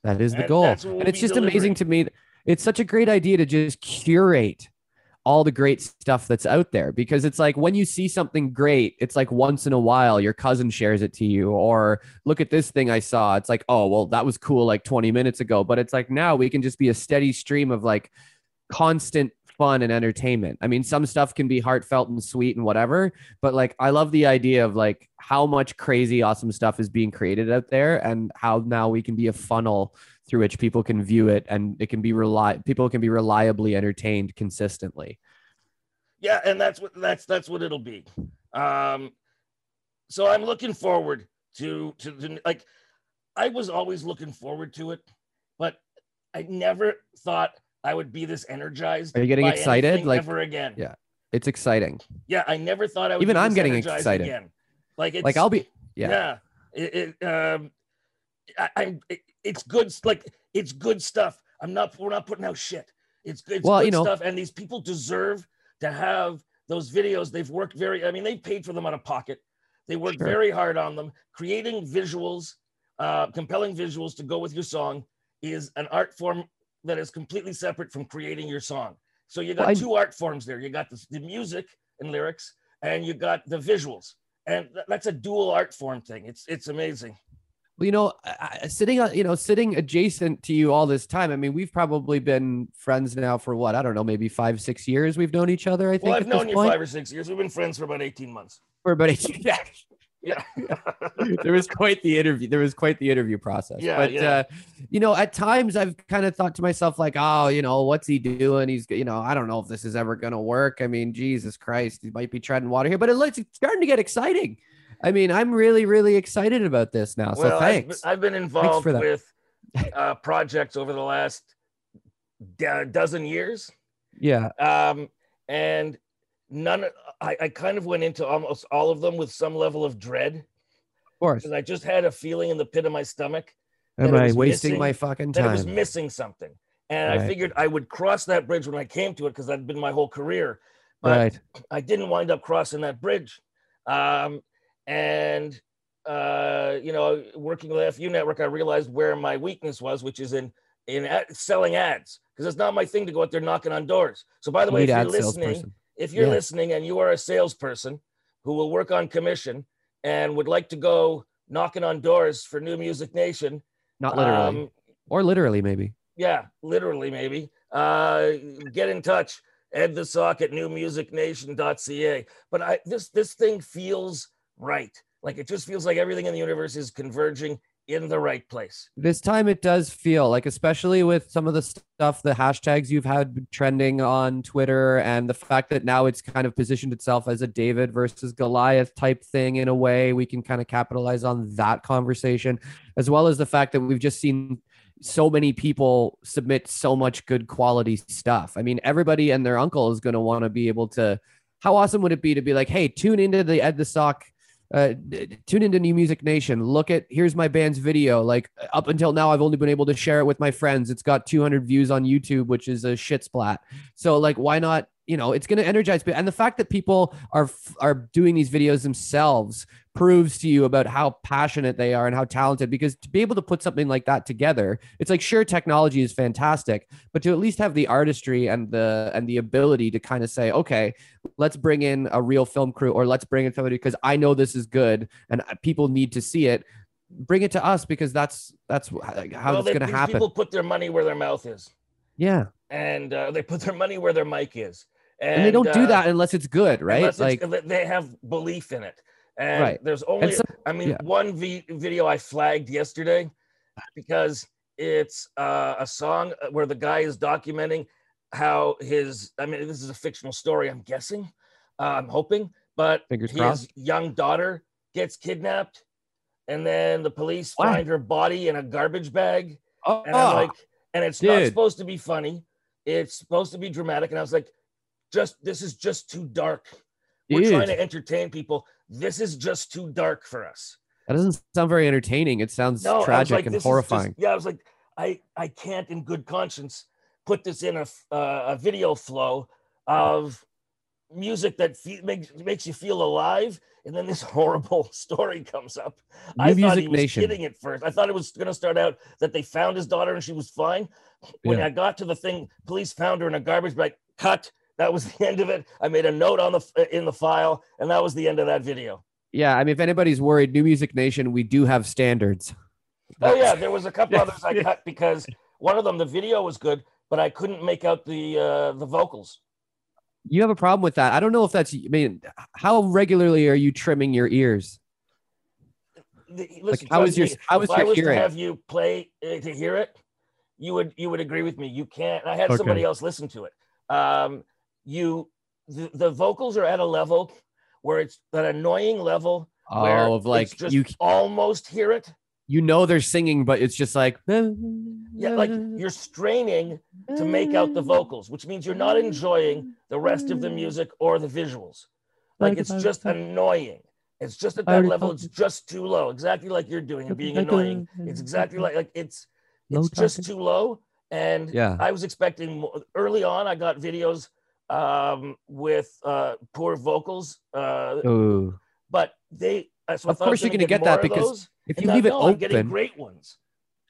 that is the and goal, and it's just delivering. amazing to me. It's such a great idea to just curate all the great stuff that's out there because it's like when you see something great, it's like once in a while your cousin shares it to you, or look at this thing I saw. It's like, oh, well, that was cool like 20 minutes ago. But it's like now we can just be a steady stream of like constant fun and entertainment. I mean, some stuff can be heartfelt and sweet and whatever, but like I love the idea of like how much crazy, awesome stuff is being created out there and how now we can be a funnel through which people can view it and it can be rely people can be reliably entertained consistently. Yeah and that's what that's that's what it'll be. Um so i'm looking forward to to, to like i was always looking forward to it but i never thought i would be this energized are you getting excited? like ever again. yeah it's exciting. Yeah i never thought i would even i'm getting excited. again. Like it's, like i'll be yeah. Yeah it, it um I, am it's good like it's good stuff. I'm not we're not putting out shit. It's, it's well, good you know, stuff, and these people deserve to have those videos. They've worked very. I mean, they paid for them out of pocket. They worked sure. very hard on them. Creating visuals, uh, compelling visuals to go with your song is an art form that is completely separate from creating your song. So you got well, two art forms there. You got the, the music and lyrics, and you got the visuals, and that's a dual art form thing. It's it's amazing. Well, you know, sitting on, you know, sitting adjacent to you all this time. I mean, we've probably been friends now for what I don't know, maybe five, six years. We've known each other. I think. Well, I've known you point. five or six years. We've been friends for about eighteen months. For about eighteen. Yeah. Yeah. there was quite the interview. There was quite the interview process. Yeah. But yeah. Uh, you know, at times I've kind of thought to myself, like, oh, you know, what's he doing? He's, you know, I don't know if this is ever gonna work. I mean, Jesus Christ, he might be treading water here, but it looks it's starting to get exciting. I mean, I'm really, really excited about this now. So thanks. I've, I've been involved with uh, projects over the last d- dozen years. Yeah. Um, and none, I, I kind of went into almost all of them with some level of dread. Of course. Because I just had a feeling in the pit of my stomach. Am I wasting missing, my fucking time? That it was missing something. And right. I figured I would cross that bridge when I came to it because that'd been my whole career. But right. I didn't wind up crossing that bridge. Um, and uh, you know, working with FU Network, I realized where my weakness was, which is in in ad, selling ads, because it's not my thing to go out there knocking on doors. So, by the way, if you're listening, if you're yeah. listening and you are a salesperson who will work on commission and would like to go knocking on doors for New Music Nation, not literally, um, or literally maybe, yeah, literally maybe, uh, get in touch. Ed the sock at newmusicnation.ca. But I this this thing feels right. Like it just feels like everything in the universe is converging in the right place. This time it does feel like, especially with some of the stuff, the hashtags you've had trending on Twitter, and the fact that now it's kind of positioned itself as a David versus Goliath type thing in a way, we can kind of capitalize on that conversation, as well as the fact that we've just seen so many people submit so much good quality stuff. I mean, everybody and their uncle is going to want to be able to. How awesome would it be to be like, hey, tune into the Ed the Sock uh, tune into New Music Nation. Look at here's my band's video. Like up until now, I've only been able to share it with my friends. It's got 200 views on YouTube, which is a shit splat. So like, why not? You know, it's going to energize people. And the fact that people are are doing these videos themselves proves to you about how passionate they are and how talented. Because to be able to put something like that together, it's like sure technology is fantastic, but to at least have the artistry and the and the ability to kind of say, okay, let's bring in a real film crew or let's bring in somebody because I know this is good and people need to see it. Bring it to us because that's that's how well, it's going to happen. People put their money where their mouth is. Yeah, and uh, they put their money where their mic is. And, and they don't uh, do that unless it's good, right? Like they have belief in it. And right. there's only, so, I mean, yeah. one v- video I flagged yesterday because it's uh, a song where the guy is documenting how his, I mean, this is a fictional story, I'm guessing, uh, I'm hoping, but Fingers his crossed. young daughter gets kidnapped and then the police what? find her body in a garbage bag. Oh, and I'm like, and it's dude. not supposed to be funny. It's supposed to be dramatic. And I was like, just, this is just too dark. Dude. We're trying to entertain people this is just too dark for us. That doesn't sound very entertaining. It sounds no, tragic like, and horrifying. Just, yeah, I was like, I I can't in good conscience put this in a uh, a video flow of music that fe- makes makes you feel alive, and then this horrible story comes up. New I thought he was Nation. kidding at first. I thought it was going to start out that they found his daughter and she was fine. When yeah. I got to the thing, police found her in a garbage bag. Cut. That was the end of it. I made a note on the in the file, and that was the end of that video. Yeah, I mean, if anybody's worried, New Music Nation, we do have standards. Oh yeah, there was a couple others I cut because one of them, the video was good, but I couldn't make out the uh, the vocals. You have a problem with that? I don't know if that's. I mean, how regularly are you trimming your ears? The, listen, like how is your how is your I was hearing? To have you play uh, to hear it, you would you would agree with me. You can't. I had okay. somebody else listen to it. Um, you the, the vocals are at a level where it's an annoying level oh, where of like you almost hear it. You know they're singing, but it's just like yeah, like you're straining to make out the vocals, which means you're not enjoying the rest of the music or the visuals. Like it's just annoying. It's just at that level. It's just too low. Exactly like you're doing and being annoying. It's exactly like like it's it's just too low. And yeah, I was expecting early on. I got videos um, with uh, poor vocals. Uh, Ooh. But they, so of course, you're going to get that because those, if you leave it open, great ones.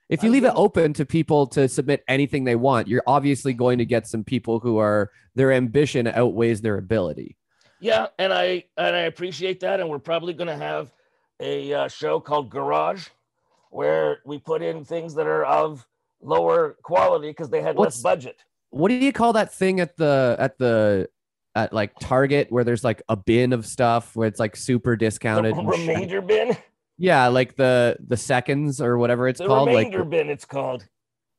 If you leave it open to people to submit anything they want, you're obviously going to get some people who are their ambition outweighs their ability. Yeah, and I and I appreciate that, and we're probably going to have a uh, show called Garage, where we put in things that are of lower quality because they had less budget what do you call that thing at the at the at like Target where there's like a bin of stuff where it's like super discounted. The remainder bin. Yeah, like the the seconds or whatever it's the called. Remainder like bin, it's called.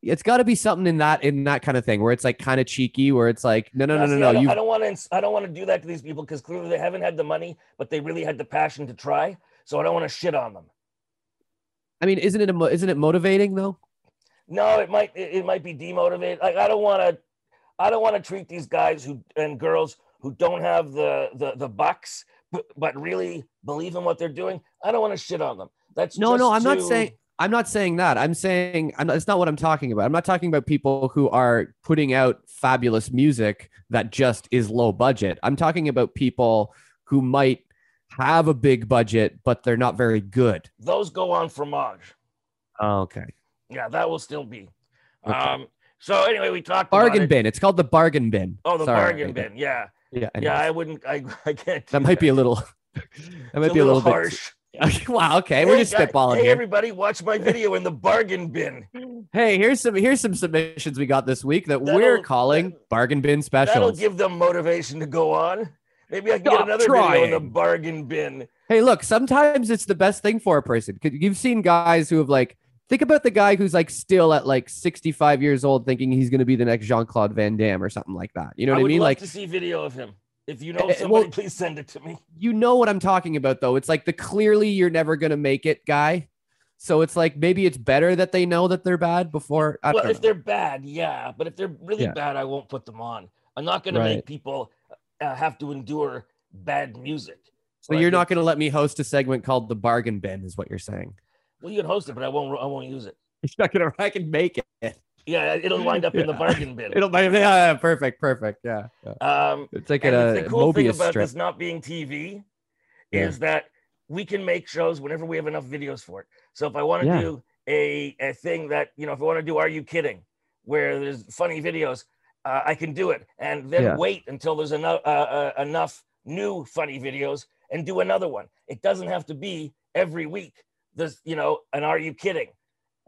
It's got to be something in that in that kind of thing where it's like kind of cheeky, where it's like no no no no no. I don't want to I don't want to do that to these people because clearly they haven't had the money, but they really had the passion to try. So I don't want to shit on them. I mean, isn't it isn't it motivating though? No, it might it, it might be demotivated. Like I don't want to I don't want to treat these guys who and girls who don't have the the the bucks but, but really believe in what they're doing. I don't want to shit on them. That's no, no. I'm too... not saying. I'm not saying that. I'm saying I'm not, it's not what I'm talking about. I'm not talking about people who are putting out fabulous music that just is low budget. I'm talking about people who might have a big budget, but they're not very good. Those go on fromage. Oh, okay. Yeah, that will still be. Okay. Um, so anyway, we talked about bargain it. bin. It's called the bargain bin. Oh, the Sorry. bargain bin. Yeah. Yeah. Anyways. Yeah. I wouldn't. I. I can't. That might that. be a little. That might be a little, harsh. Bit, wow. Okay, hey, we're just guys, spitballing hey, here. everybody, watch my video in the bargain bin. Hey, here's some here's some submissions we got this week that that'll, we're calling that, bargain bin specials. That'll give them motivation to go on. Maybe I can get Stop another video in the bargain bin. Hey, look, sometimes it's the best thing for a person. You've seen guys who have like, think about the guy who's like still at like 65 years old thinking he's going to be the next Jean Claude Van Damme or something like that. You know what I would mean? love Like, to see video of him. If you know Eh, eh, somebody, well- please send it to me. you know what I'm talking about, though. It's like the clearly you're never going to make it guy. So it's like maybe it's better that they know that they're bad before. I well, if know. they're bad, yeah, but if they're really Yeah. bad, I won't put them on. I'm not going to make people uh, have to endure bad music. So you're not going to let me host a segment called the bargain bin, is what you're saying. Well, you can host it, but I won't. I won't use it. You're not to. I can make it. Yeah, it'll wind up in the bargain bin. It'll. Yeah, yeah, perfect, perfect. Yeah, yeah. um, It's like a the cool thing about strip. this not being TV Yeah. is that we can make shows whenever we have enough videos for it. So if I want to Yeah. do a, a thing that you know, if I want to do "Are You Kidding," where there's funny videos, uh, I can do it, and then Yeah. wait until there's enough uh, uh, enough new funny videos and do another one. It doesn't have to be every week. There's you know, an "Are You Kidding."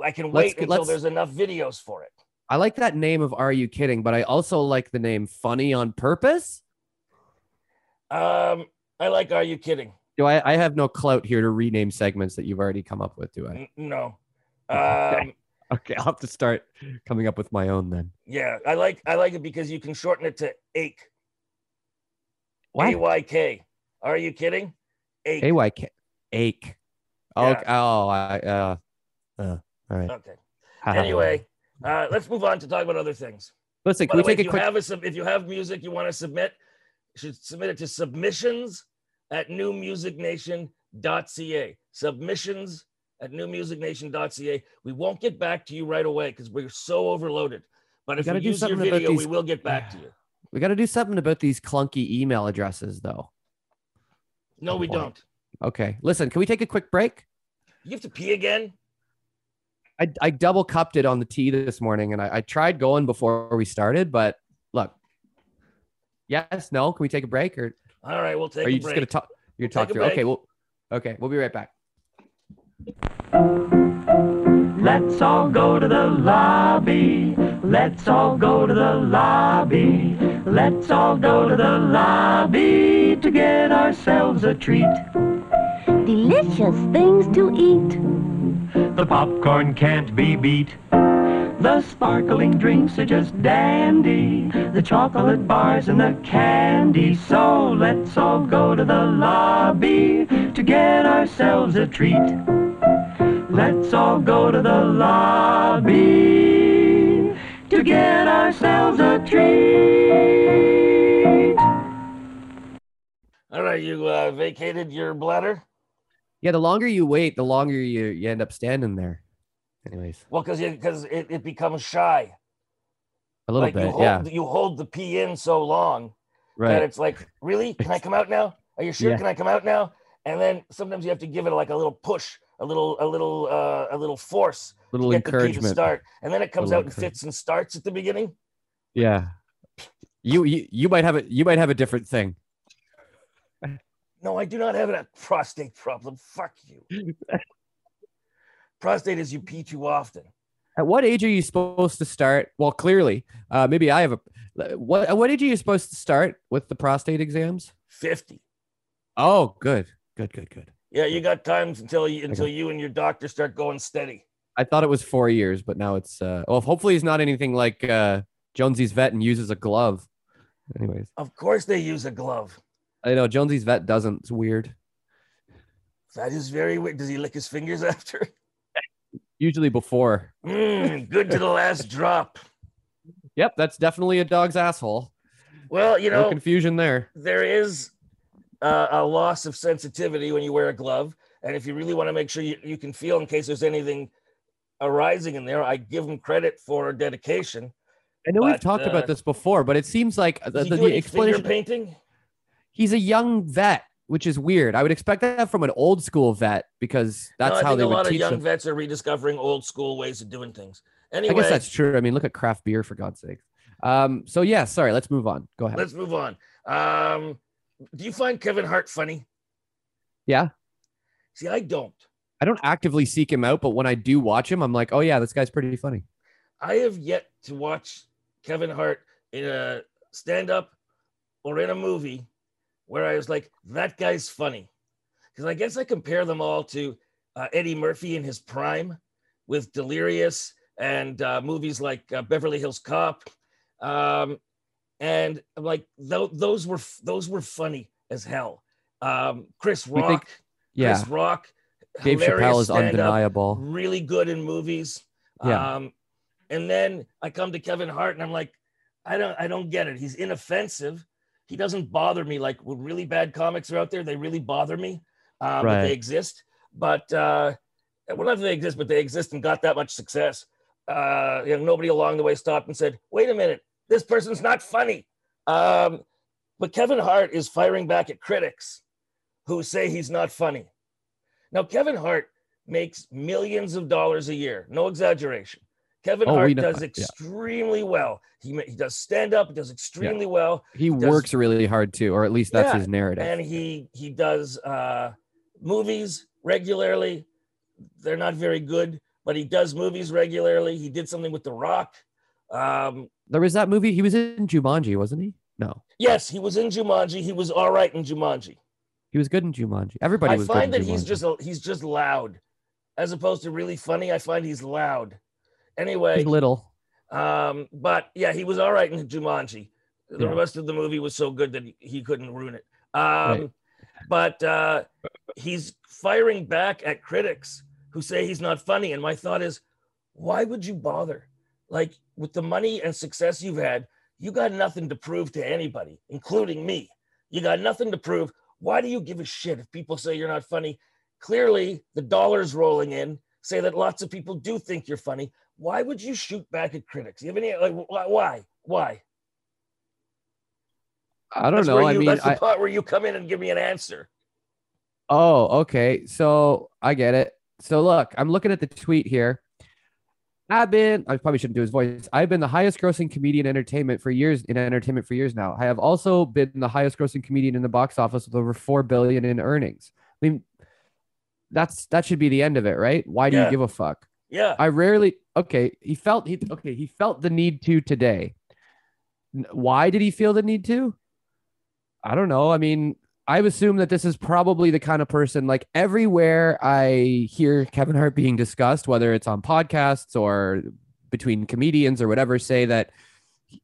I can Let's wait until let's- there's enough videos for it. I like that name of Are You Kidding? But I also like the name Funny on Purpose. Um, I like "Are You Kidding." Do I? I have no clout here to rename segments that you've already come up with, do I? No. Okay. Um, Okay, I'll have to start coming up with my own then. Yeah, I like I like it because you can shorten it to ache. What? A Y K. Are you kidding? Ache. A Y K. Ache. Yeah. Okay. Oh, I. Uh, uh, all right. Okay. Anyway, uh, let's move on to talk about other things. listen. By Can we way, take if a you quick? have a sub, if you have music you want to submit, you should submit it to submissions at newmusicnation.ca. Submissions at newmusicnation.ca. We won't get back to you right away because we're so overloaded. But if you gotta use your video, we will get back to you. We got to do something about these clunky email addresses, though. No, we boy. don't. Okay. Listen. Can we take a quick break? You have to pee again. I, I double cupped it on the tea this morning and I, I tried going before we started, but look. Yes, no. Can we take a break or All right, we'll take are you a just gonna talk you're We'll take talking a through? Okay, break. well okay, we'll be right back. Let's all go to the lobby. Let's all go to the lobby. Let's all go to the lobby to get ourselves a treat. Delicious things to eat. The popcorn can't be beat. The sparkling drinks are just dandy. The chocolate bars and the candy. So let's all go to the lobby to get ourselves a treat. Let's all go to the lobby to get ourselves a treat. All right, you uh, vacated your bladder. Yeah, the longer you wait, the longer you, you end up standing there. Anyways, Well, because because it, it becomes shy. a little like you bit, hold, yeah. You hold the pee in so long that it's like, really? Can I come out now? Are you sure? Yeah. Can I come out now? And then sometimes you have to give it like a little push, a little, a little, uh, a little force Little to get the pee to encouragement. start, and then it comes out in fits and starts at the beginning. Yeah. You, you you might have a you might have a different thing. No, I do not have a prostate problem. Fuck you. prostate is you pee too often. At what age are you supposed to start? Well, clearly, uh, maybe I have a. What at what age are you supposed to start with the prostate exams? 50. Oh, good, good, good, good. Yeah, you got times until you until Okay. you and your doctor start going steady. I thought it was four years, but now it's. Uh, well, hopefully, he's not anything like uh, Jonesy's vet and uses a glove. Anyways, Of course, they use a glove. I know Jonesy's vet doesn't. It's weird. That is very weird. Does he lick his fingers after? Usually before. Mm, good to the last drop. Yep, that's definitely a dog's asshole. Well, you No know, confusion there. there is uh, a loss of sensitivity when you wear a glove. And if you really want to make sure you, you can feel in case there's anything arising in there, I give him credit for dedication. I know we've talked uh, about this before, but it seems like the, the, the explanation. painting? He's a young vet, which is weird. I would expect that from an old school vet because that's I how they a lot of young them. vets are rediscovering old school ways of doing things. Anyway, I guess that's true. I mean, look at craft beer for God's sake. Um, so yeah, sorry, let's move on. Go ahead. let's move on. Um, do you find Kevin Hart funny? Yeah. See, I don't. I don't actively seek him out, but when I do watch him, I'm like, oh yeah, this guy's pretty funny. I have yet to watch Kevin Hart in a stand up or in a movie where I was like, that guy's funny. Because I guess I compare them all to uh, Eddie Murphy in his prime with Delirious and uh, movies like uh, Beverly Hills Cop. Um, and I'm like, th- those were those were funny as hell. Um, Chris Rock, think- Yeah. Chris Rock, Dave Chappelle is undeniable. really good in movies. Yeah. Um, and then I come to Kevin Hart and I'm like, I don't, I don't get it. He's inoffensive. He doesn't bother me like when really bad comics are out there. They really bother me. Um, Right. they exist. But uh, well, not that they exist, but they exist and got that much success. Uh, you know, nobody along the way stopped and said, "Wait a minute, this person's not funny." Um, but Kevin Hart is firing back at critics who say he's not funny. Now, Kevin Hart makes millions of dollars a year, no exaggeration. Kevin Oh, Hart does yeah. extremely well. He, he does stand up, he does extremely well, He does- works really hard too, or at least that's Yeah, his narrative. and he he does uh, movies regularly. They're not very good, but he does movies regularly. He did something with The Rock. Um, there was that movie. He was in Jumanji, wasn't he? No, yes, he was in Jumanji. He was all right in Jumanji. he was good in Jumanji. Everybody I find that he's just he's just loud, as opposed to really funny. I find he's loud. Anyway, little. um, but yeah, he was all right in Jumanji. The Yeah. rest of the movie was so good that he, he couldn't ruin it. Um, Right. But uh, he's firing back at critics who say he's not funny. And my thought is, why would you bother? Like with the money and success you've had, you got nothing to prove to anybody, including me. You got nothing to prove. Why do you give a shit if people say you're not funny? Clearly, the dollars rolling in say that lots of people do think you're funny. Why would you shoot back at critics? You have any like why? Why? I don't That's know. where I mean, that's the I, part where you come in and give me an answer. oh, okay. So I get it. So look, I'm looking at the tweet here. I've been, I probably shouldn't do his voice. I've been the highest grossing comedian in entertainment for years in entertainment for years now. I have also been the highest grossing comedian in the box office with over 4 billion in earnings. I mean, that's, that should be the end of it, right? Why do Yeah. you give a fuck? Yeah. I rarely, okay. He felt, he, okay. He felt the need to today. Why did he feel the need to? I don't know. I mean, I assume that this is probably the kind of person like everywhere I hear Kevin Hart being discussed, whether it's on podcasts or between comedians or whatever, say that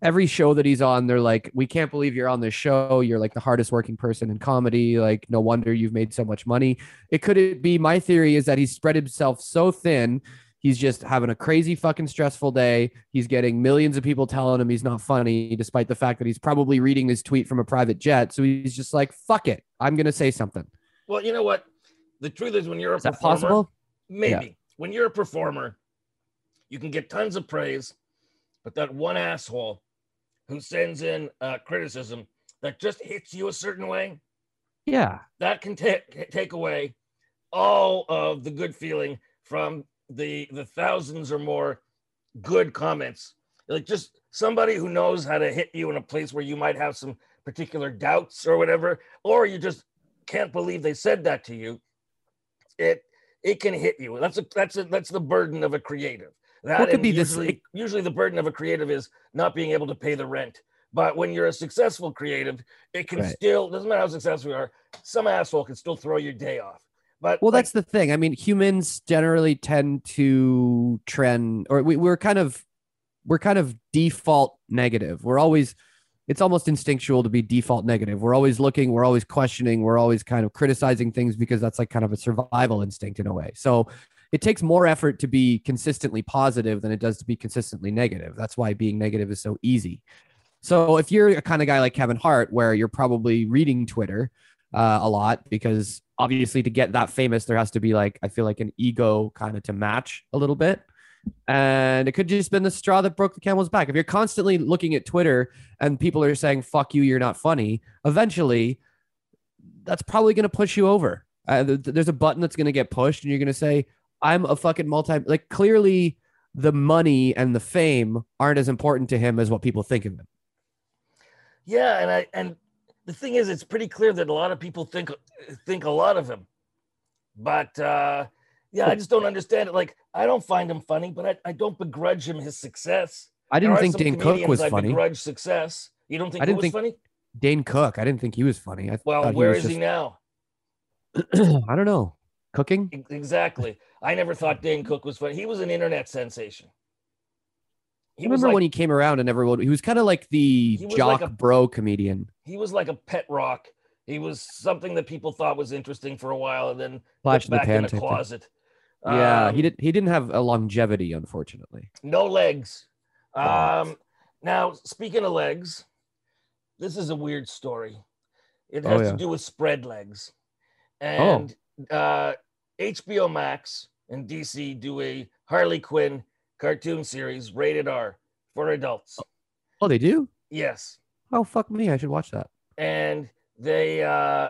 every show that he's on, they're like, We can't believe you're on this show. You're like the hardest working person in comedy. Like, no wonder you've made so much money. It could be my theory is that he's spread himself so thin. He's just having a crazy fucking stressful day. He's getting millions of people telling him he's not funny, despite the fact that he's probably reading this tweet from a private jet. So he's just like, fuck it. I'm going to say something. Well, you know what? The truth is, when you're a Is that performer, possible? maybe when you're a performer, you can get tons of praise, but that one asshole who sends in uh, criticism that just hits you a certain way, Yeah. that can take take away all of the good feeling from the the thousands or more good comments. Like just somebody who knows how to hit you in a place where you might have some particular doubts or whatever, or you just can't believe they said that to you. It it can hit you. That's a that's a that's the burden of a creative. That What could be this- usually, usually the burden of a creative is not being able to pay the rent. But when you're a successful creative, it can Right. still doesn't matter how successful you are. Some asshole can still throw your day off. But Well, like, that's the thing. I mean, humans generally tend to trend, or we, we're kind of, we're kind of default negative. We're always, it's almost instinctual to be default negative. We're always looking, we're always questioning, we're always kind of criticizing things because that's like kind of a survival instinct in a way. So it takes more effort to be consistently positive than it does to be consistently negative. That's why being negative is so easy. So if you're a kind of guy like Kevin Hart, where you're probably reading Twitter uh, a lot, because obviously to get that famous, there has to be like I feel like an ego kind of to match a little bit, and it could just been the straw that broke the camel's back. If you're constantly looking at Twitter and people are saying "fuck you," you're not funny, eventually that's probably going to push you over. Uh, th- there's a button that's going to get pushed, and you're going to say, "I'm a fucking multi." Like clearly, the money and the fame aren't as important to him as what people think of him. yeah, and I and the thing is, it's pretty clear that a lot of people think think a lot of him. But uh, yeah, I just don't understand it. Like, I don't find him funny, but I, I don't begrudge him his success. I didn't think some Dane Cook was I funny. begrudge success. You don't think I he didn't was think- funny? Dane Cook. I didn't think he was funny. I Well, he where was is he now? I don't know. Cooking. Exactly. I never thought Dane Cook was funny. He was an internet sensation. He remember like, when he came around and everyone he was kind of like the jock like a- bro comedian. he was like a pet rock. He was something that people thought was interesting for a while and then in the back in a closet. Yeah, Um, he did. He didn't have a longevity, unfortunately. no legs. Oh. Um, now speaking of legs, this is a weird story. It Oh, has yeah. Oh. to do with spread legs, and uh, HBO Max and DC do a Harley Quinn cartoon series rated R for adults. Oh, they do. Yes, Oh, fuck me! I should watch that. and they uh,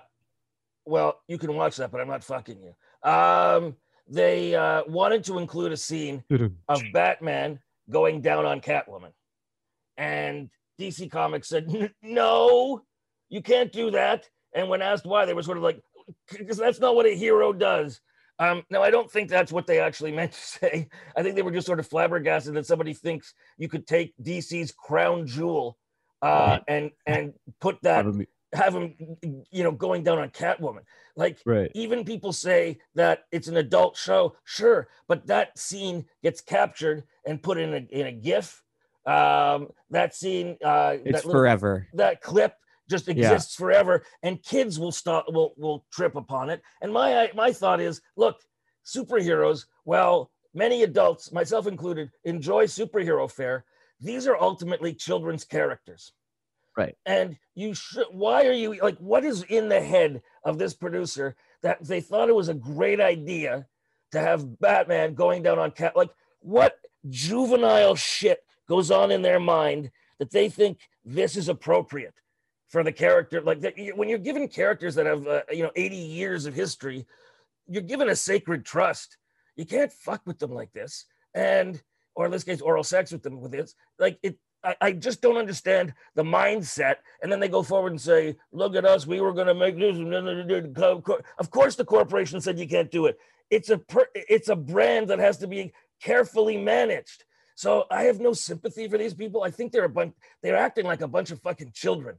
well, you can watch that, but I'm not fucking you. Um, they uh, wanted to include a scene of Batman going down on Catwoman. And DC Comics said, no, you can't do that. And when asked why, they were sort of like, because that's not what a hero does. Um, now, I don't think that's what they actually meant to say. I think they were just sort of flabbergasted that somebody thinks you could take DC's crown jewel uh, and and put that, have him, you know, going down on Catwoman. Like, Right. even people say that it's an adult show sure but that scene gets captured and put in a, in a gif um that scene uh It's that, little- forever. that clip just Yeah. exists forever and kids will stop will will trip upon it and my my thought is look superheroes well many adults myself included enjoy superhero fare these are ultimately children's characters Right. and you should why are you like what is in the head of this producer that they thought it was a great idea to have batman going down on cat like what juvenile shit goes on in their mind that they think this is appropriate for the character like that when you're given characters that have uh, you know 80 years of history you're given a sacred trust. You can't fuck with them like this and or in this case oral sex with them with this. Like it I, I just don't understand the mindset and then they go forward and say look at us we were going to make this of course the corporation said you can't do it. It's a per, it's a brand that has to be carefully managed. So i have no sympathy for these people. I think they're a bunch they're acting like a bunch of fucking children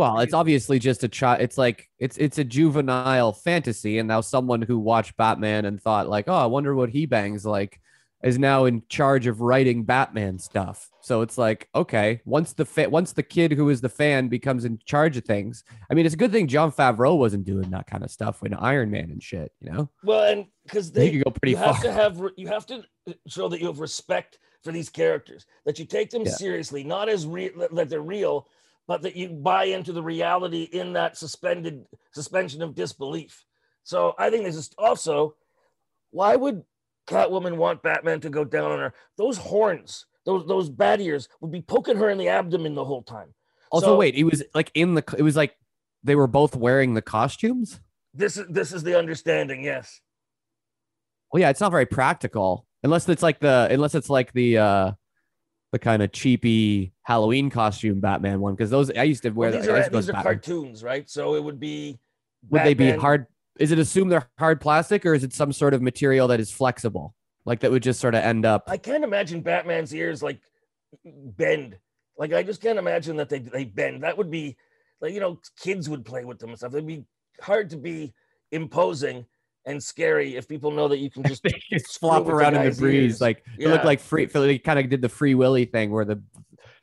Well, it's obviously just a child. It's like it's it's a juvenile fantasy, and now someone who watched Batman and thought like, oh, I wonder what he bangs like, is now in charge of writing Batman stuff. So it's like, okay, once the fa- once the kid who is the fan becomes in charge of things. I mean, it's a good thing Jon Favreau wasn't doing that kind of stuff with Iron Man and shit. You know, well and because he they could go pretty you have far. to have you have to show that you have respect for these characters that you take them Yeah. seriously not as real that they're real but that you buy into the reality in that suspended suspension of disbelief so i think this is also why would catwoman want batman to go down on her those horns those those bat ears would be poking her in the abdomen the whole time Also, So- wait, it was like in the. It was like they were both wearing the costumes. this is this is the understanding yes Well, yeah, it's not very practical unless it's like the unless it's like the uh the kind of cheapy Halloween costume Batman one because those I used to wear. well, these I are, used to go these are Batman. cartoons right so it would be Would they be hard? Is it assumed they're hard plastic or is it some sort of material that is flexible, like that would just sort of end up? I can't imagine Batman's ears like bend. Like I just can't imagine that they they bend. That would be like you know kids would play with them and stuff. It'd be hard to be imposing and scary if people know that you can just just flop with the around in the breeze, ears. like it looked like free. They kind of did the Free Willy thing where the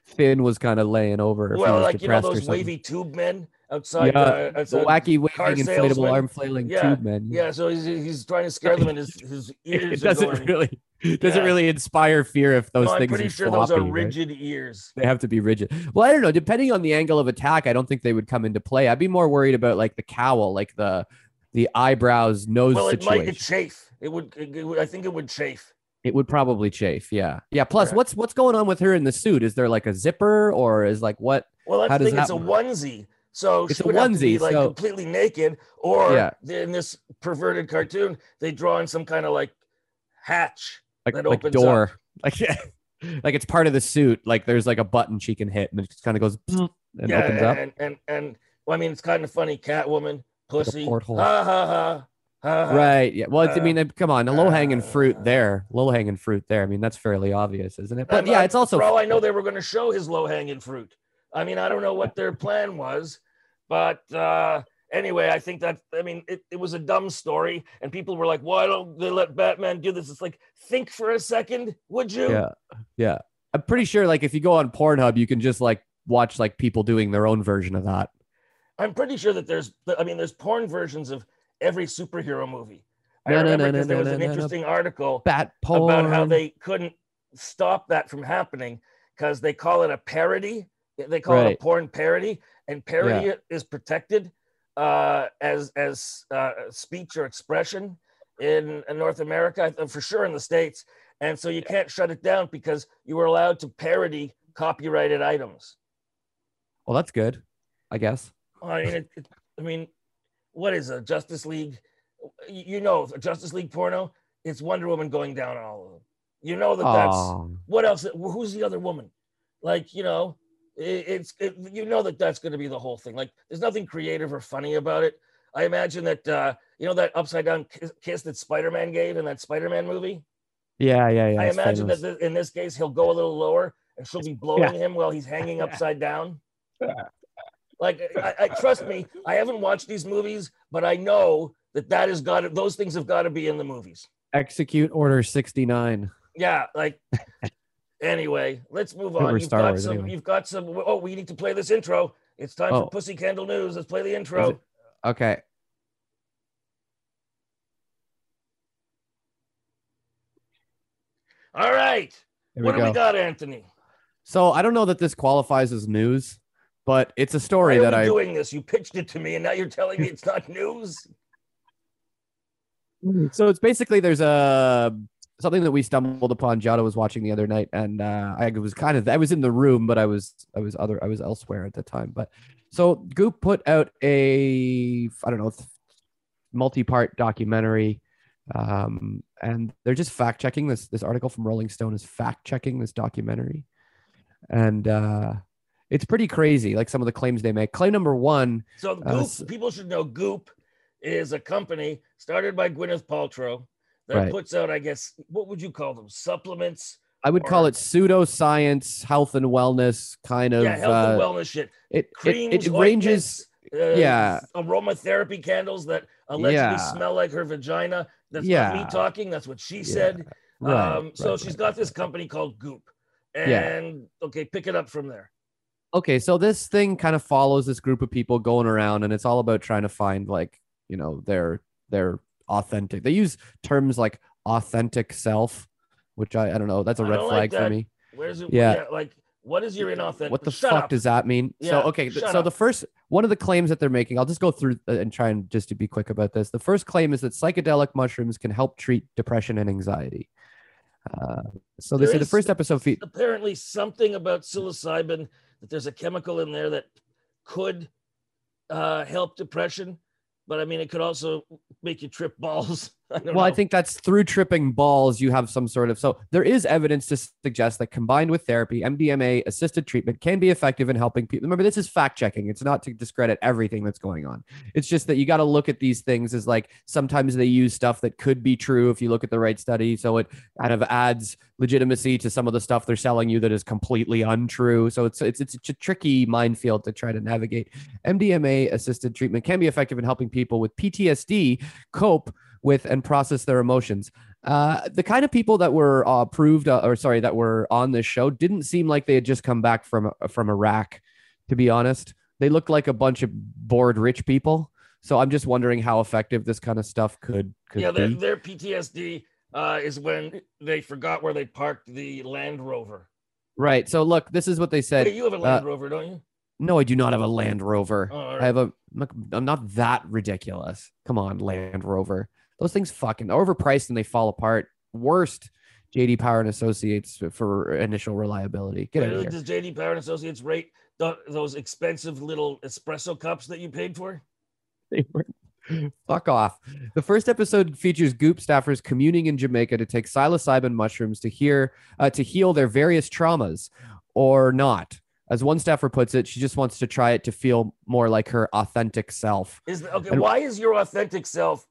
fin was kind of laying over. well like you know those wavy tube men outside. Yeah, uh, the wacky waving inflatable salesman. arm flailing Yeah, tube man. Yeah, so he's he's trying to scare them, and his his ears it doesn't going. really it doesn't Yeah. really inspire fear if those No, I'm things pretty are sure those are floppy, right? rigid ears. They have to be rigid. Well, I don't know. Depending on the angle of attack, I don't think they would come into play. I'd be more worried about like the cowl, like the the eyebrows, nose Well, it situation. might it chafe. It would, it would. I think it would chafe. It would probably chafe. Yeah. Yeah. Plus, Correct. what's what's going on with her in the suit? Is there like a zipper or is like what? Well, I think it's a work? onesie. So It's she a would have to be onesie, like so- completely naked, or Yeah. in this perverted cartoon, they draw in some kind of like hatch. Like That like opens door. Like yeah. like it's part of the suit. Like there's like a button she can hit and it just kind of goes mm-hmm. and yeah, opens up. and and and well, I mean, it's kind of funny. Catwoman, pussy, porthole. ha ha. ha. Right. Yeah. Well, it's, I uh, mean, come on, a low hanging uh, fruit there. Low hanging fruit there. I mean, that's fairly obvious, isn't it? But I'm- yeah, it's also For all I know, they were going to show his low hanging fruit. I mean, I don't know what their plan was, but uh, anyway, I think that I mean it, it was a dumb story, and people were like, "Why don't they let Batman do this?" It's like, think for a second, would you? Yeah. Yeah. I'm pretty sure like if you go on Pornhub, you can just like watch like people doing their own version of that. I'm pretty sure that there's, I mean, there's porn versions of every superhero movie. I No, remember no, no, there was an interesting article Bat porn. about how they couldn't stop that from happening because they call it a parody. They call it a porn parody, and parody is protected uh, as as uh, speech or expression in, in North America, uh, for sure in the states. And so you can't shut it down because you were allowed to parody copyrighted items. well, that's good, I guess. I mean, it, it, I mean, what is a Justice League? You you know, a Justice League porno. It's Wonder Woman going down on all of them. You know that that's Oh, what else? Who's the other woman? Like, you know, it, it's it, you know that that's going to be the whole thing. Like, there's nothing creative or funny about it. I imagine that uh, you know that upside down kiss, kiss that Spider-Man gave in that Spider-Man movie. yeah, yeah, yeah. I imagine famous. that th- in this case he'll go a little lower and she'll be blowing him while he's hanging upside down. Like, I, I trust me, I haven't watched these movies, but I know that that has got to, those things have got to be in the movies. Execute Order 69. Yeah, like anyway, let's move on. You've Star got Wars, some anyway. you've got some oh, we need to play this intro. It's time Oh. for Pussy Candle News. Let's play the intro. Okay. All right. Here what we do go. we got, Anthony? So I don't know that this qualifies as news, but it's a story that I doing this? You pitched it to me and now you're telling me it's not news. so it's basically there's a something that we stumbled upon. Jada was watching the other night, and uh, I was kind of I was in the room, but I was I was other I was elsewhere at the time. But so Goop put out a I don't know multi-part documentary, um, and they're just fact checking this. This article from Rolling Stone is fact checking this documentary, and uh, it's pretty crazy. Like some of the claims they make. Claim number one. So Goop, Uh, people should know Goop is a company started by Gwyneth Paltrow that Right. puts out, I guess, what would you call them? Supplements. I would call Or- it pseudoscience, health and wellness kind of. yeah, health uh, and wellness shit. it, it, creams, it ranges ointments, uh, yeah. aromatherapy candles that allegedly Yeah. smell like her vagina. That's Yeah. not me talking. That's what she Yeah. said. right, um, so right, she's got this company called Goop, and okay, pick it up from there. Okay, so this thing kind of follows this group of people going around, and it's all about trying to find like you know their their authentic. They use terms like authentic self, which I I don't know. That's a I red flag like for me. Where's it? Yeah. Yeah. like what is your inauthentic? What the Shut fuck up. does that mean? Yeah, so okay, th- so up. the first one of the claims that they're making, I'll just go through uh, and try and just to be quick about this. The first claim is that psychedelic mushrooms can help treat depression and anxiety. Uh, so they There say the first episode fe- apparently something about psilocybin that there's a chemical in there that could uh, help depression, but I mean it could also make you trip balls. I well, I think that's through tripping balls. You have some sort of so there is evidence to suggest that combined with therapy, MDMA assisted treatment can be effective in helping people. Remember, this is fact checking. It's not to discredit everything that's going on. It's just that you got to look at these things as like sometimes they use stuff that could be true if you look at the right study. So it kind of adds legitimacy to some of the stuff they're selling you that is completely untrue. So it's it's it's a tricky minefield to try to navigate. MDMA assisted treatment can be effective in helping people with PTSD cope with and process their emotions. Uh, the kind of people that were uh, approved, uh, or sorry, that were on this show didn't seem like they had just come back from from Iraq. To be honest, they looked like a bunch of bored rich people. So I'm just wondering how effective this kind of stuff could could yeah, their, be. their PTSD uh, is when they forgot where they parked the Land Rover. Right. So look, this is what they said. Hey, you have a Land Rover, don't you? No, I do not have a Land Rover. Oh, all I have a. I'm not that ridiculous. Come on, Land Rover. Those things fucking overpriced and they fall apart. Worst JD Power and Associates for initial reliability. Get out of here. Does JD Power and Associates rate th- those expensive little espresso cups that you paid for? They were- Fuck off. The first episode features Goop staffers communing in Jamaica to take psilocybin mushrooms to hear uh, to heal their various traumas, or not. As one staffer puts it, she just wants to try it to feel more like her authentic self. Is okay? And- Why is your authentic self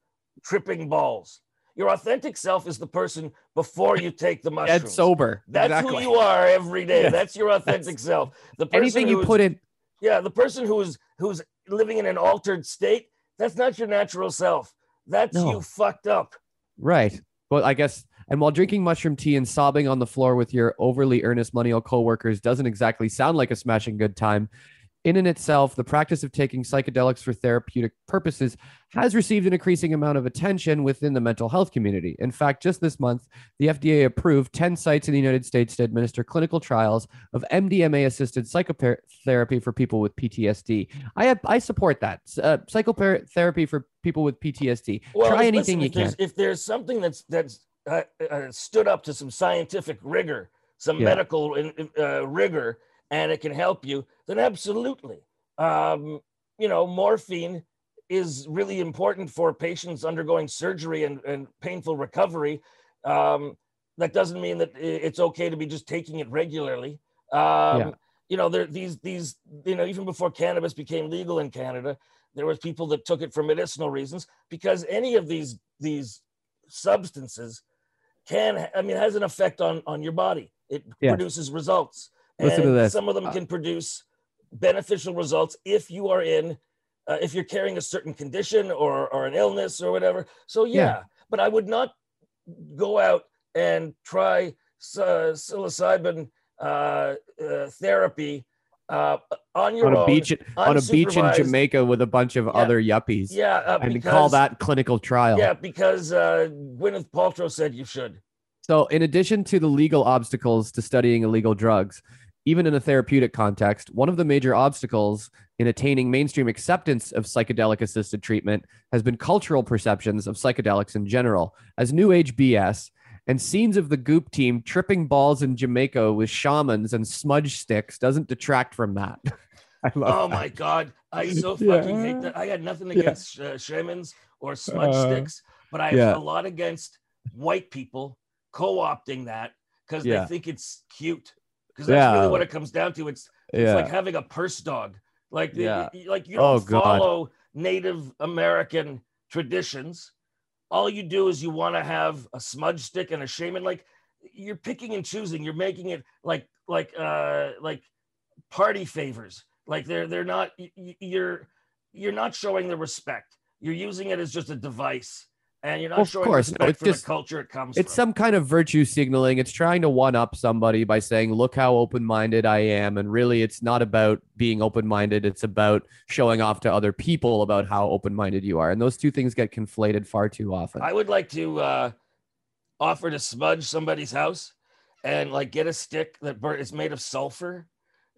tripping balls? Your authentic self is the person before you take the mushrooms. Dead sober. That's exactly. who you are every day. Yeah. That's your authentic self. The person Anything you put in. yeah, the person who's who's living in an altered state, that's not your natural self. That's No. you fucked up. Right. Well, I guess. And while drinking mushroom tea and sobbing on the floor with your overly earnest money coworkers doesn't exactly sound like a smashing good time, in and itself, the practice of taking psychedelics for therapeutic purposes has received an increasing amount of attention within the mental health community. In fact, just this month, the FDA approved 10 sites in the United States to administer clinical trials of MDMA assisted psychotherapy for people with PTSD. I have, I support that. Uh, psychotherapy for people with PTSD. Well, Try anything listen, you can. there's, if there's something that's that's uh, uh, stood up to some scientific rigor, some Yeah. medical uh, rigor, and it can help you, then absolutely. Um, you know, morphine is really important for patients undergoing surgery and, and painful recovery. Um, that doesn't mean that it's okay to be just taking it regularly. Um, Yeah. You know, there these these you know even before cannabis became legal in Canada, there was people that took it for medicinal reasons because any of these these substances can i mean has an effect on on your body it Yeah. produces results Listen to this. some of them Uh, can produce beneficial results if you are in uh, if you're carrying a certain condition or or an illness or whatever so yeah, Yeah. but i would not go out and try uh, psilocybin uh, uh, therapy uh, on your on a own, beach on a beach in. Jamaica with a bunch of Yeah. other yuppies. yeah uh, and because, call that clinical trial. yeah because uh, gwyneth paltrow said you should So, in addition to the legal obstacles to studying illegal drugs, even in a therapeutic context, one of the major obstacles in attaining mainstream acceptance of psychedelic assisted treatment has been cultural perceptions of psychedelics in general as new age BS and scenes of the goop team tripping balls in Jamaica with shamans and smudge sticks doesn't detract from that. I love Oh that. my god, I so fucking hate that. I had nothing Yeah. against uh, shamans or smudge Uh, sticks, but I have yeah. a lot against white people co-opting that because Yeah. they think it's cute. Because that's Yeah. really what it comes down to. It's it's Yeah. like having a purse dog. Like the- Yeah. y- like you Oh, don't God. follow Native American traditions. All you do is you want to have a smudge stick and a shaman. Like you're picking and choosing. You're making it like like uh like party favors. Like they're they're not you're you're not showing the respect. You're using it as just a device, and you're not Of showing course, no, it's for just- the culture it comes It's from. some kind of virtue signaling. It's trying to one up somebody by saying, look how open minded I am. And really, it's not about being open minded. It's about showing off to other people about how open minded you are. And those two things get conflated far too often. I would like to uh, offer to smudge somebody's house and like get a stick that bur- is made of sulfur,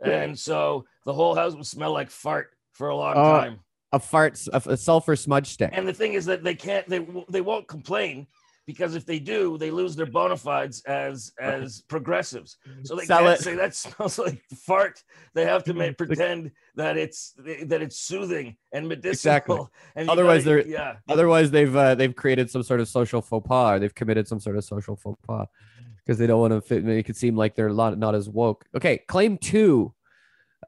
and so the whole house would smell like fart for a long Oh. time. A fart, a, sulfur smudge stick. And the thing is that they can't they they won't complain because if they do, they lose their bona fides as as progressives. So they Sell can't it. say that smells like fart. They have to make, pretend that it's that it's soothing and medicinal. Exactly. And Otherwise gotta- they're- yeah. Otherwise, they've uh, they've created some sort of social faux pas, or they've committed some sort of social faux pas because they don't want to fit, make it seem like they're not, not as woke. Okay, claim two: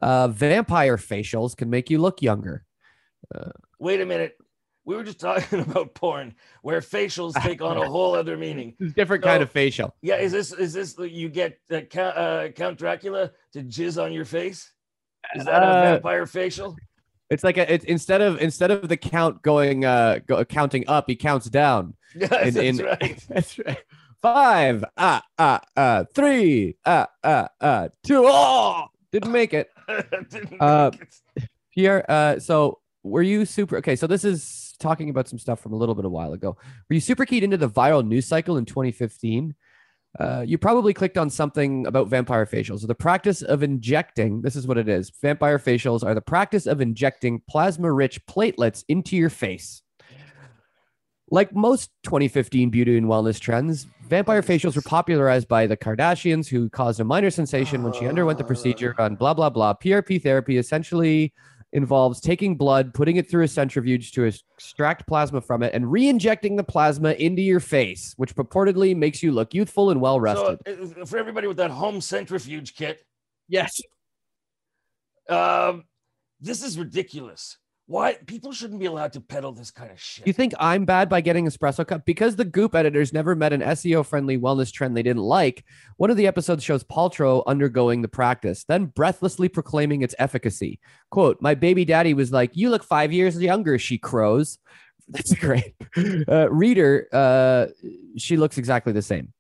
uh, vampire facials can make you look younger. Wait a minute. We were just talking about porn where facials take on a whole other meaning. Different kind of facial. Yeah, is this is this you get uh, Count, uh, Count Dracula to jizz on your face? Is that a Uh, vampire facial? It's like a, it's instead of instead of the count going uh go, counting up, he counts down. Yes, in- that's in- right. That's right. Five, ah, ah, uh, three, ah, ah, ah, two. Oh, didn't make it. Didn't Uh, make it. Pierre, uh, so were you super okay? So this is talking about some stuff from a little bit a while ago. Were you super keyed into the viral news cycle in 2015? Uh, you probably clicked on something about vampire facials. So The practice of injecting, this is what it is. Vampire facials are the practice of injecting plasma rich platelets into your face. Like most 2015 beauty and wellness trends, vampire facials were popularized by the Kardashians, who caused a minor sensation when she underwent the procedure on blah, blah, blah. PRP therapy essentially involves taking blood, putting it through a centrifuge to extract plasma from it, and re injecting the plasma into your face, which purportedly makes you look youthful and well rested. So, uh, for everybody with that home centrifuge kit, yes. um, this is ridiculous. Why people shouldn't be allowed to peddle this kind of shit. You think I'm bad by getting espresso cup because the Goop editors never met an SEO friendly wellness trend they didn't like? One of the episodes shows Paltrow undergoing the practice, then breathlessly proclaiming its efficacy. Quote, My baby daddy was like, You look five years younger, she crows. That's great. Uh, reader, uh, she looks exactly the same.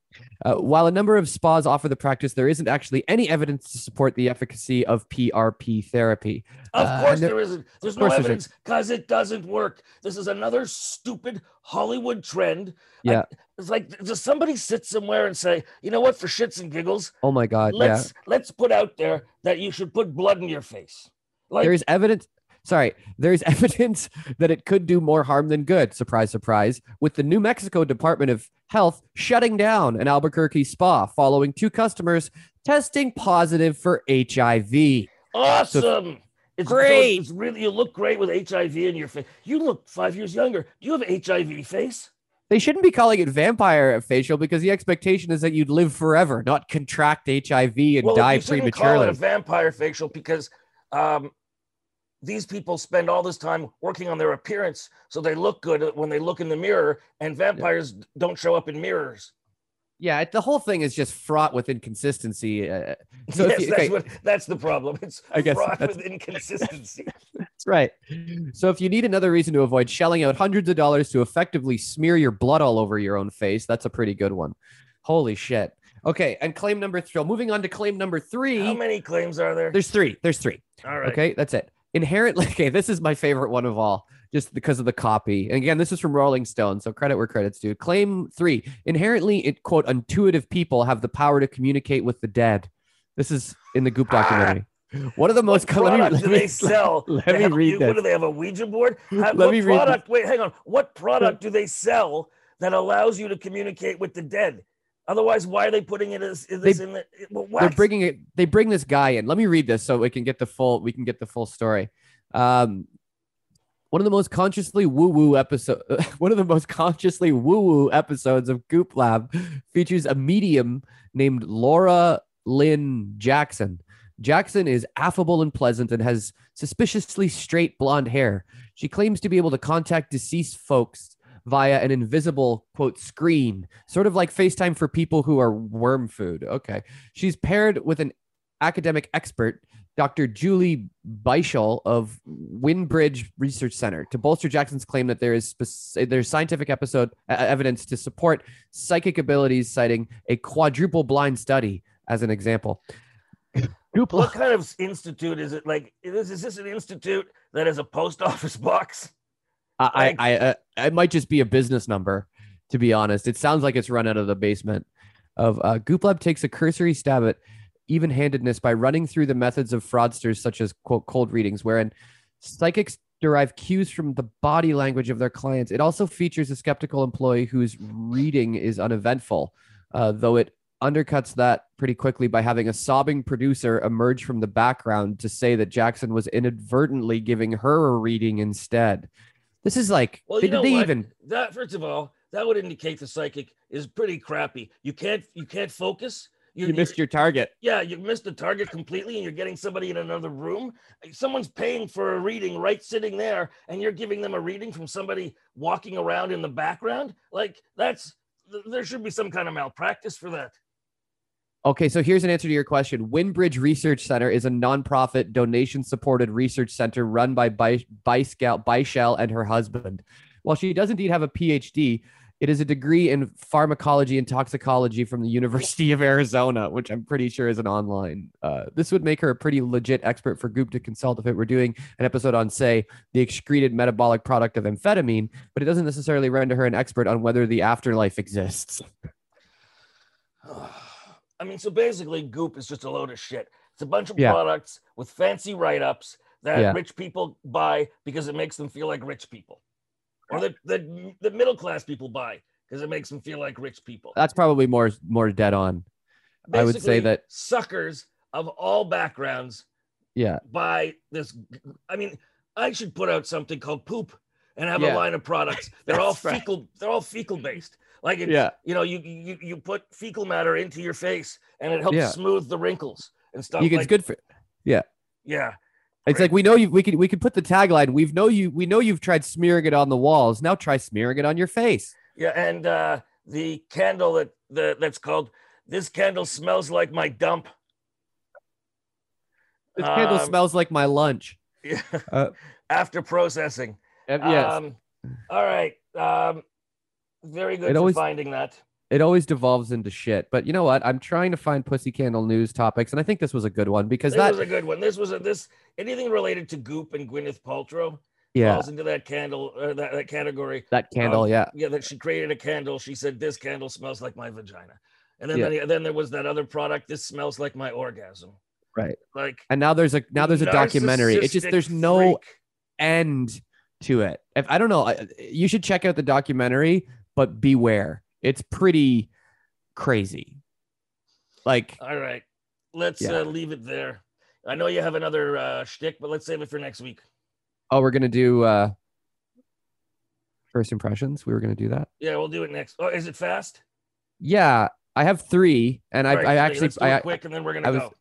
Uh, while a number of spas offer the practice, there isn't actually any evidence to support the efficacy of PRP therapy. Of Uh, course there- there isn't. There's no evidence because it doesn't work. This is another stupid Hollywood trend. I- Yeah. it's like does somebody sit somewhere and say, you know what, for shits and giggles, Oh my God. let's let's put out there that you should put blood in your face. Like there is evidence sorry there's evidence that it could do more harm than good surprise surprise with the new mexico department of health shutting down an albuquerque spa following two customers testing positive for hiv awesome. It's so Great. It's really you look great with HIV in your face. You look five years younger. Do you have HIV face? they shouldn't be calling it vampire facial because the expectation is that you'd live forever not contract hiv and well, die shouldn't call it prematurely a vampire facial because um, these people spend all this time working on their appearance so they look good when they look in the mirror, and vampires don't show up in mirrors. yeah the whole thing is just fraught with inconsistency uh, so yes, you, that's okay, what that's the problem. It's I guess fraught with inconsistency. That's right. So if you need another reason to avoid shelling out hundreds of dollars to effectively smear your blood all over your own face, that's a pretty good one. Holy shit. Okay, and claim number three. Moving on to claim number three. How many claims are there? There's three. There's three. all right. Okay, that's it. Inherently, okay, this is my favorite one of all, just because of the copy. And again, this is from Rolling Stone, so credit where credit's due. Claim three: inherently, it quote intuitive people have the power to communicate with the dead. This is in the Goop ah. documentary. One of the most. What let do me- they sell? let me read you- What do they have? A Ouija board? Let what me read this. product? Wait, hang on. What product do they sell that allows you to communicate with the dead? Otherwise, why are they putting it as is this in the? They're bringing it they bring this guy in. Let me read this so we can get the full we can get the full story. Um one of the most consciously woo woo episode one of the most consciously woo woo episodes of goop lab features a medium named laura lynne jackson. Jackson is affable and pleasant and has suspiciously straight blonde hair. She claims to be able to contact deceased folks via an invisible quote screen sort of like facetime for people who are worm food okay She's paired with an academic expert, Dr. Julie Beischel of Windbridge Research Center, to bolster Jackson's claim that there is there's scientific episode uh, evidence to support psychic abilities, citing a quadruple blind study as an example. What kind of institute is it? Like, is, is this an institute that has a post office box? I, I, I, uh, it might just be a business number, to be honest. It sounds like it's run out of the basement. Of uh, Goop Lab takes a cursory stab at even-handedness by running through the methods of fraudsters, such as quote cold readings, wherein psychics derive cues from the body language of their clients. It also features a skeptical employee whose reading is uneventful, uh, though it undercuts that pretty quickly by having a sobbing producer emerge from the background to say that Jackson was inadvertently giving her a reading instead. This is like, Well, they, you know they what? even That first of all, that would indicate the psychic is pretty crappy. You can't you can't focus. you You're, missed you're- your target. yeah, you missed the target completely, and you're getting somebody in another room. Someone's paying for a reading right sitting there, and you're giving them a reading from somebody walking around in the background. Like that's th- there should be some kind of malpractice for that. Okay, so here's an answer to your question. Windbridge Research Center is a nonprofit, donation-supported research center run by By- Byschel Byshell and her husband. While she does indeed have a PhD, it is a degree in pharmacology and toxicology from the University of Arizona, which I'm pretty sure is an online. Uh, this would make her a pretty legit expert for Goop to consult if it were doing an episode on, say, the excreted metabolic product of amphetamine, but it doesn't necessarily render her an expert on whether the afterlife exists. I mean, so basically, Goop is just a load of shit. It's a bunch of Yeah. products with fancy write-ups that Yeah. rich people buy because it makes them feel like rich people, or that the, the middle class people buy because it makes them feel like rich people. That's probably more more dead on. I would say that- suckers of all backgrounds Yeah. buy this. I mean, I should put out something called poop and have Yeah. a line of products. They're all That's right. fecal. They're all fecal based. Like it's, Yeah. you know, you, you you put fecal matter into your face and it helps Yeah. smooth the wrinkles and stuff. You can, like, it's good for yeah. Yeah. It's like we know you. We can we could put the tagline. We've know you. We know you've tried smearing it on the walls. Now try smearing it on your face. Yeah, and uh, the candle that the, that's called "This Candle Smells Like My Dump." This candle Um, smells like my lunch. Yeah. Uh, After processing. Uh, yes, Um, all right. Um, very good It always- finding that. it always devolves into shit. But you know what? I'm trying to find pussy candle news topics, and I think this was a good one because This that was a good one. This was a this anything related to Goop and Gwyneth Paltrow yeah falls into that candle or that, that category. that candle Um, yeah Yeah, that she created a candle. She said, "This candle smells like my vagina," and then Yeah. then, then there was that other product. This smells like my orgasm. right. Like And now there's a now there's a documentary. It's just there's no freak. end to it. If I don't know, you should check out the documentary, but beware. It's pretty crazy. Like All right, let's Yeah. uh, leave it there. I know you have another uh, shtick, but let's save it for next week. oh, we're gonna do uh first impressions. We were gonna do that. Yeah, we'll do it next. Oh, is it fast? Yeah, I have three, and I, right, I actually I, quick, and then we're gonna was- go.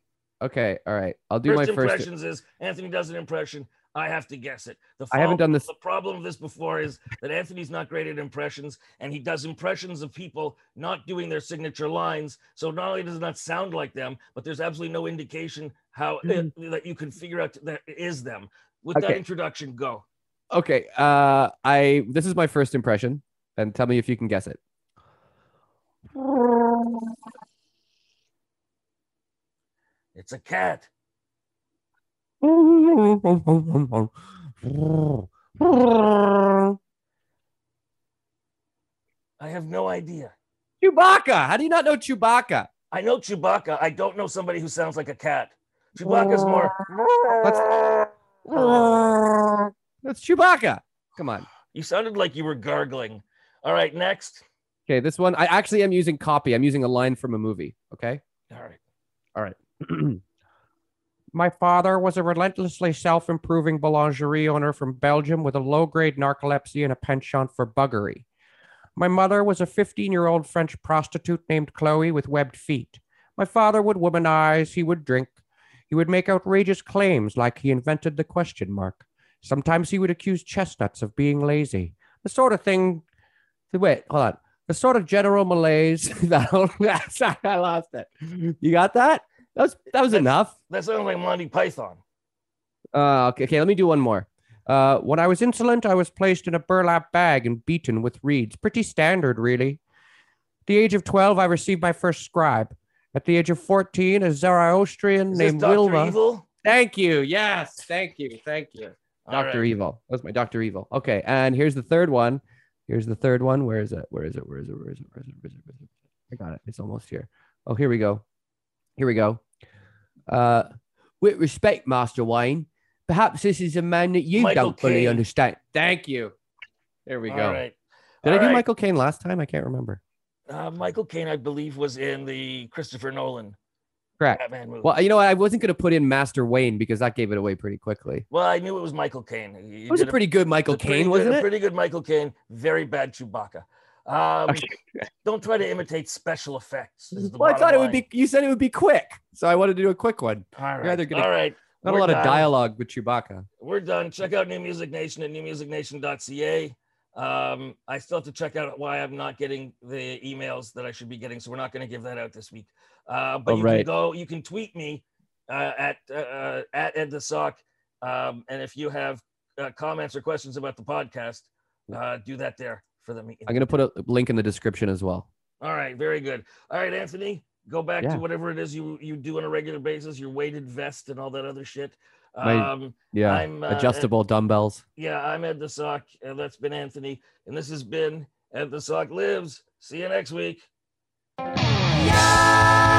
okay. All right, I'll do first my first. impressions is Anthony does an impression. I have to guess it. The I haven't done this- The problem of this before is that Anthony's not great at impressions, and he does impressions of people not doing their signature lines. So not only does it not sound like them, but there's absolutely no indication how it- that you can figure out that it is them. With that Mm-hmm. Introduction, go. Okay, uh, I this is my first impression, and tell me if you can guess it. It's a cat. I have no idea. Chewbacca. How do you not know Chewbacca? I know Chewbacca. I don't know somebody who sounds like a cat. Chewbacca's more. That's Chewbacca. Come on. You sounded like you were gargling. All right, next. Okay, this one I actually am using copy. I'm using a line from a movie. Okay. All right. My father was a relentlessly self improving boulangerie owner from Belgium with a low grade narcolepsy and a penchant for buggery. My mother was a 15 year old French prostitute named Chloe with webbed feet. My father would womanize, he would drink, he would make outrageous claims like he invented the question mark. Sometimes he would accuse chestnuts of being lazy. The sort of thing. Wait, hold on. The sort of general malaise that I lost it. You got that? That was that was That's- enough. That sounds like Monty Python. Uh, okay, okay, let me do one more. Uh, when I was insolent, I was placed in a burlap bag and beaten with reeds. Pretty standard, really. At the age of 12, I received my first scribe. At the age of 14, a Zoroastrian Is named Dr. Wilma. Evil? Thank you. Yes. Thank you. Thank you. Dr. right. Evil. That was my Dr. Evil. Okay. And here's the third one. Here's the third one. Where is it? Where is it? Where is it? Where is it? Where is it? Where is it? Where is it? I got it. It's almost here. Oh, here we go. Here we go. Uh, with respect, Master Wayne, perhaps this is a man that you Michael don't fully understand. Thank you. There we All go. right. Did All I do right. Michael Caine last time? I can't remember. Uh, Michael Caine, I believe, was in the Christopher Nolan Correct. Well, you know? I wasn't going to put in Master Wayne because that gave it away pretty quickly. Well, I knew it was Michael Caine. He It was a pretty good Michael a Caine, wasn't a it? Pretty good Michael Caine. Very bad Chewbacca. Um, don't try to imitate special effects. Well, I bottom thought it would be. You said it would be quick, so I wanted to do a quick one. All right. rather gonna- All right. Not We're a lot done. of dialogue with Chewbacca. We're done. Check out New Music Nation at newmusicnation.ca. Um, I still have to check out why I'm not getting the emails that I should be getting, so we're not going to give that out this week. Uh, but Oh, you right. can go, you can tweet me uh, at uh, uh, at Ed the Sock, um, and if you have uh, comments or questions about the podcast, uh, do that there for the meeting. I'm gonna put a link in the description as well. All right, very good. All right, Anthony, go back Yeah. to whatever it is you you do on a regular basis, your weighted vest and all that other shit. My- Um, Yeah, I'm, uh, adjustable dumbbells. yeah, I'm Ed the Sock, and that's been Anthony, and this has been Ed the Sock Lives. See you next week. Yeah!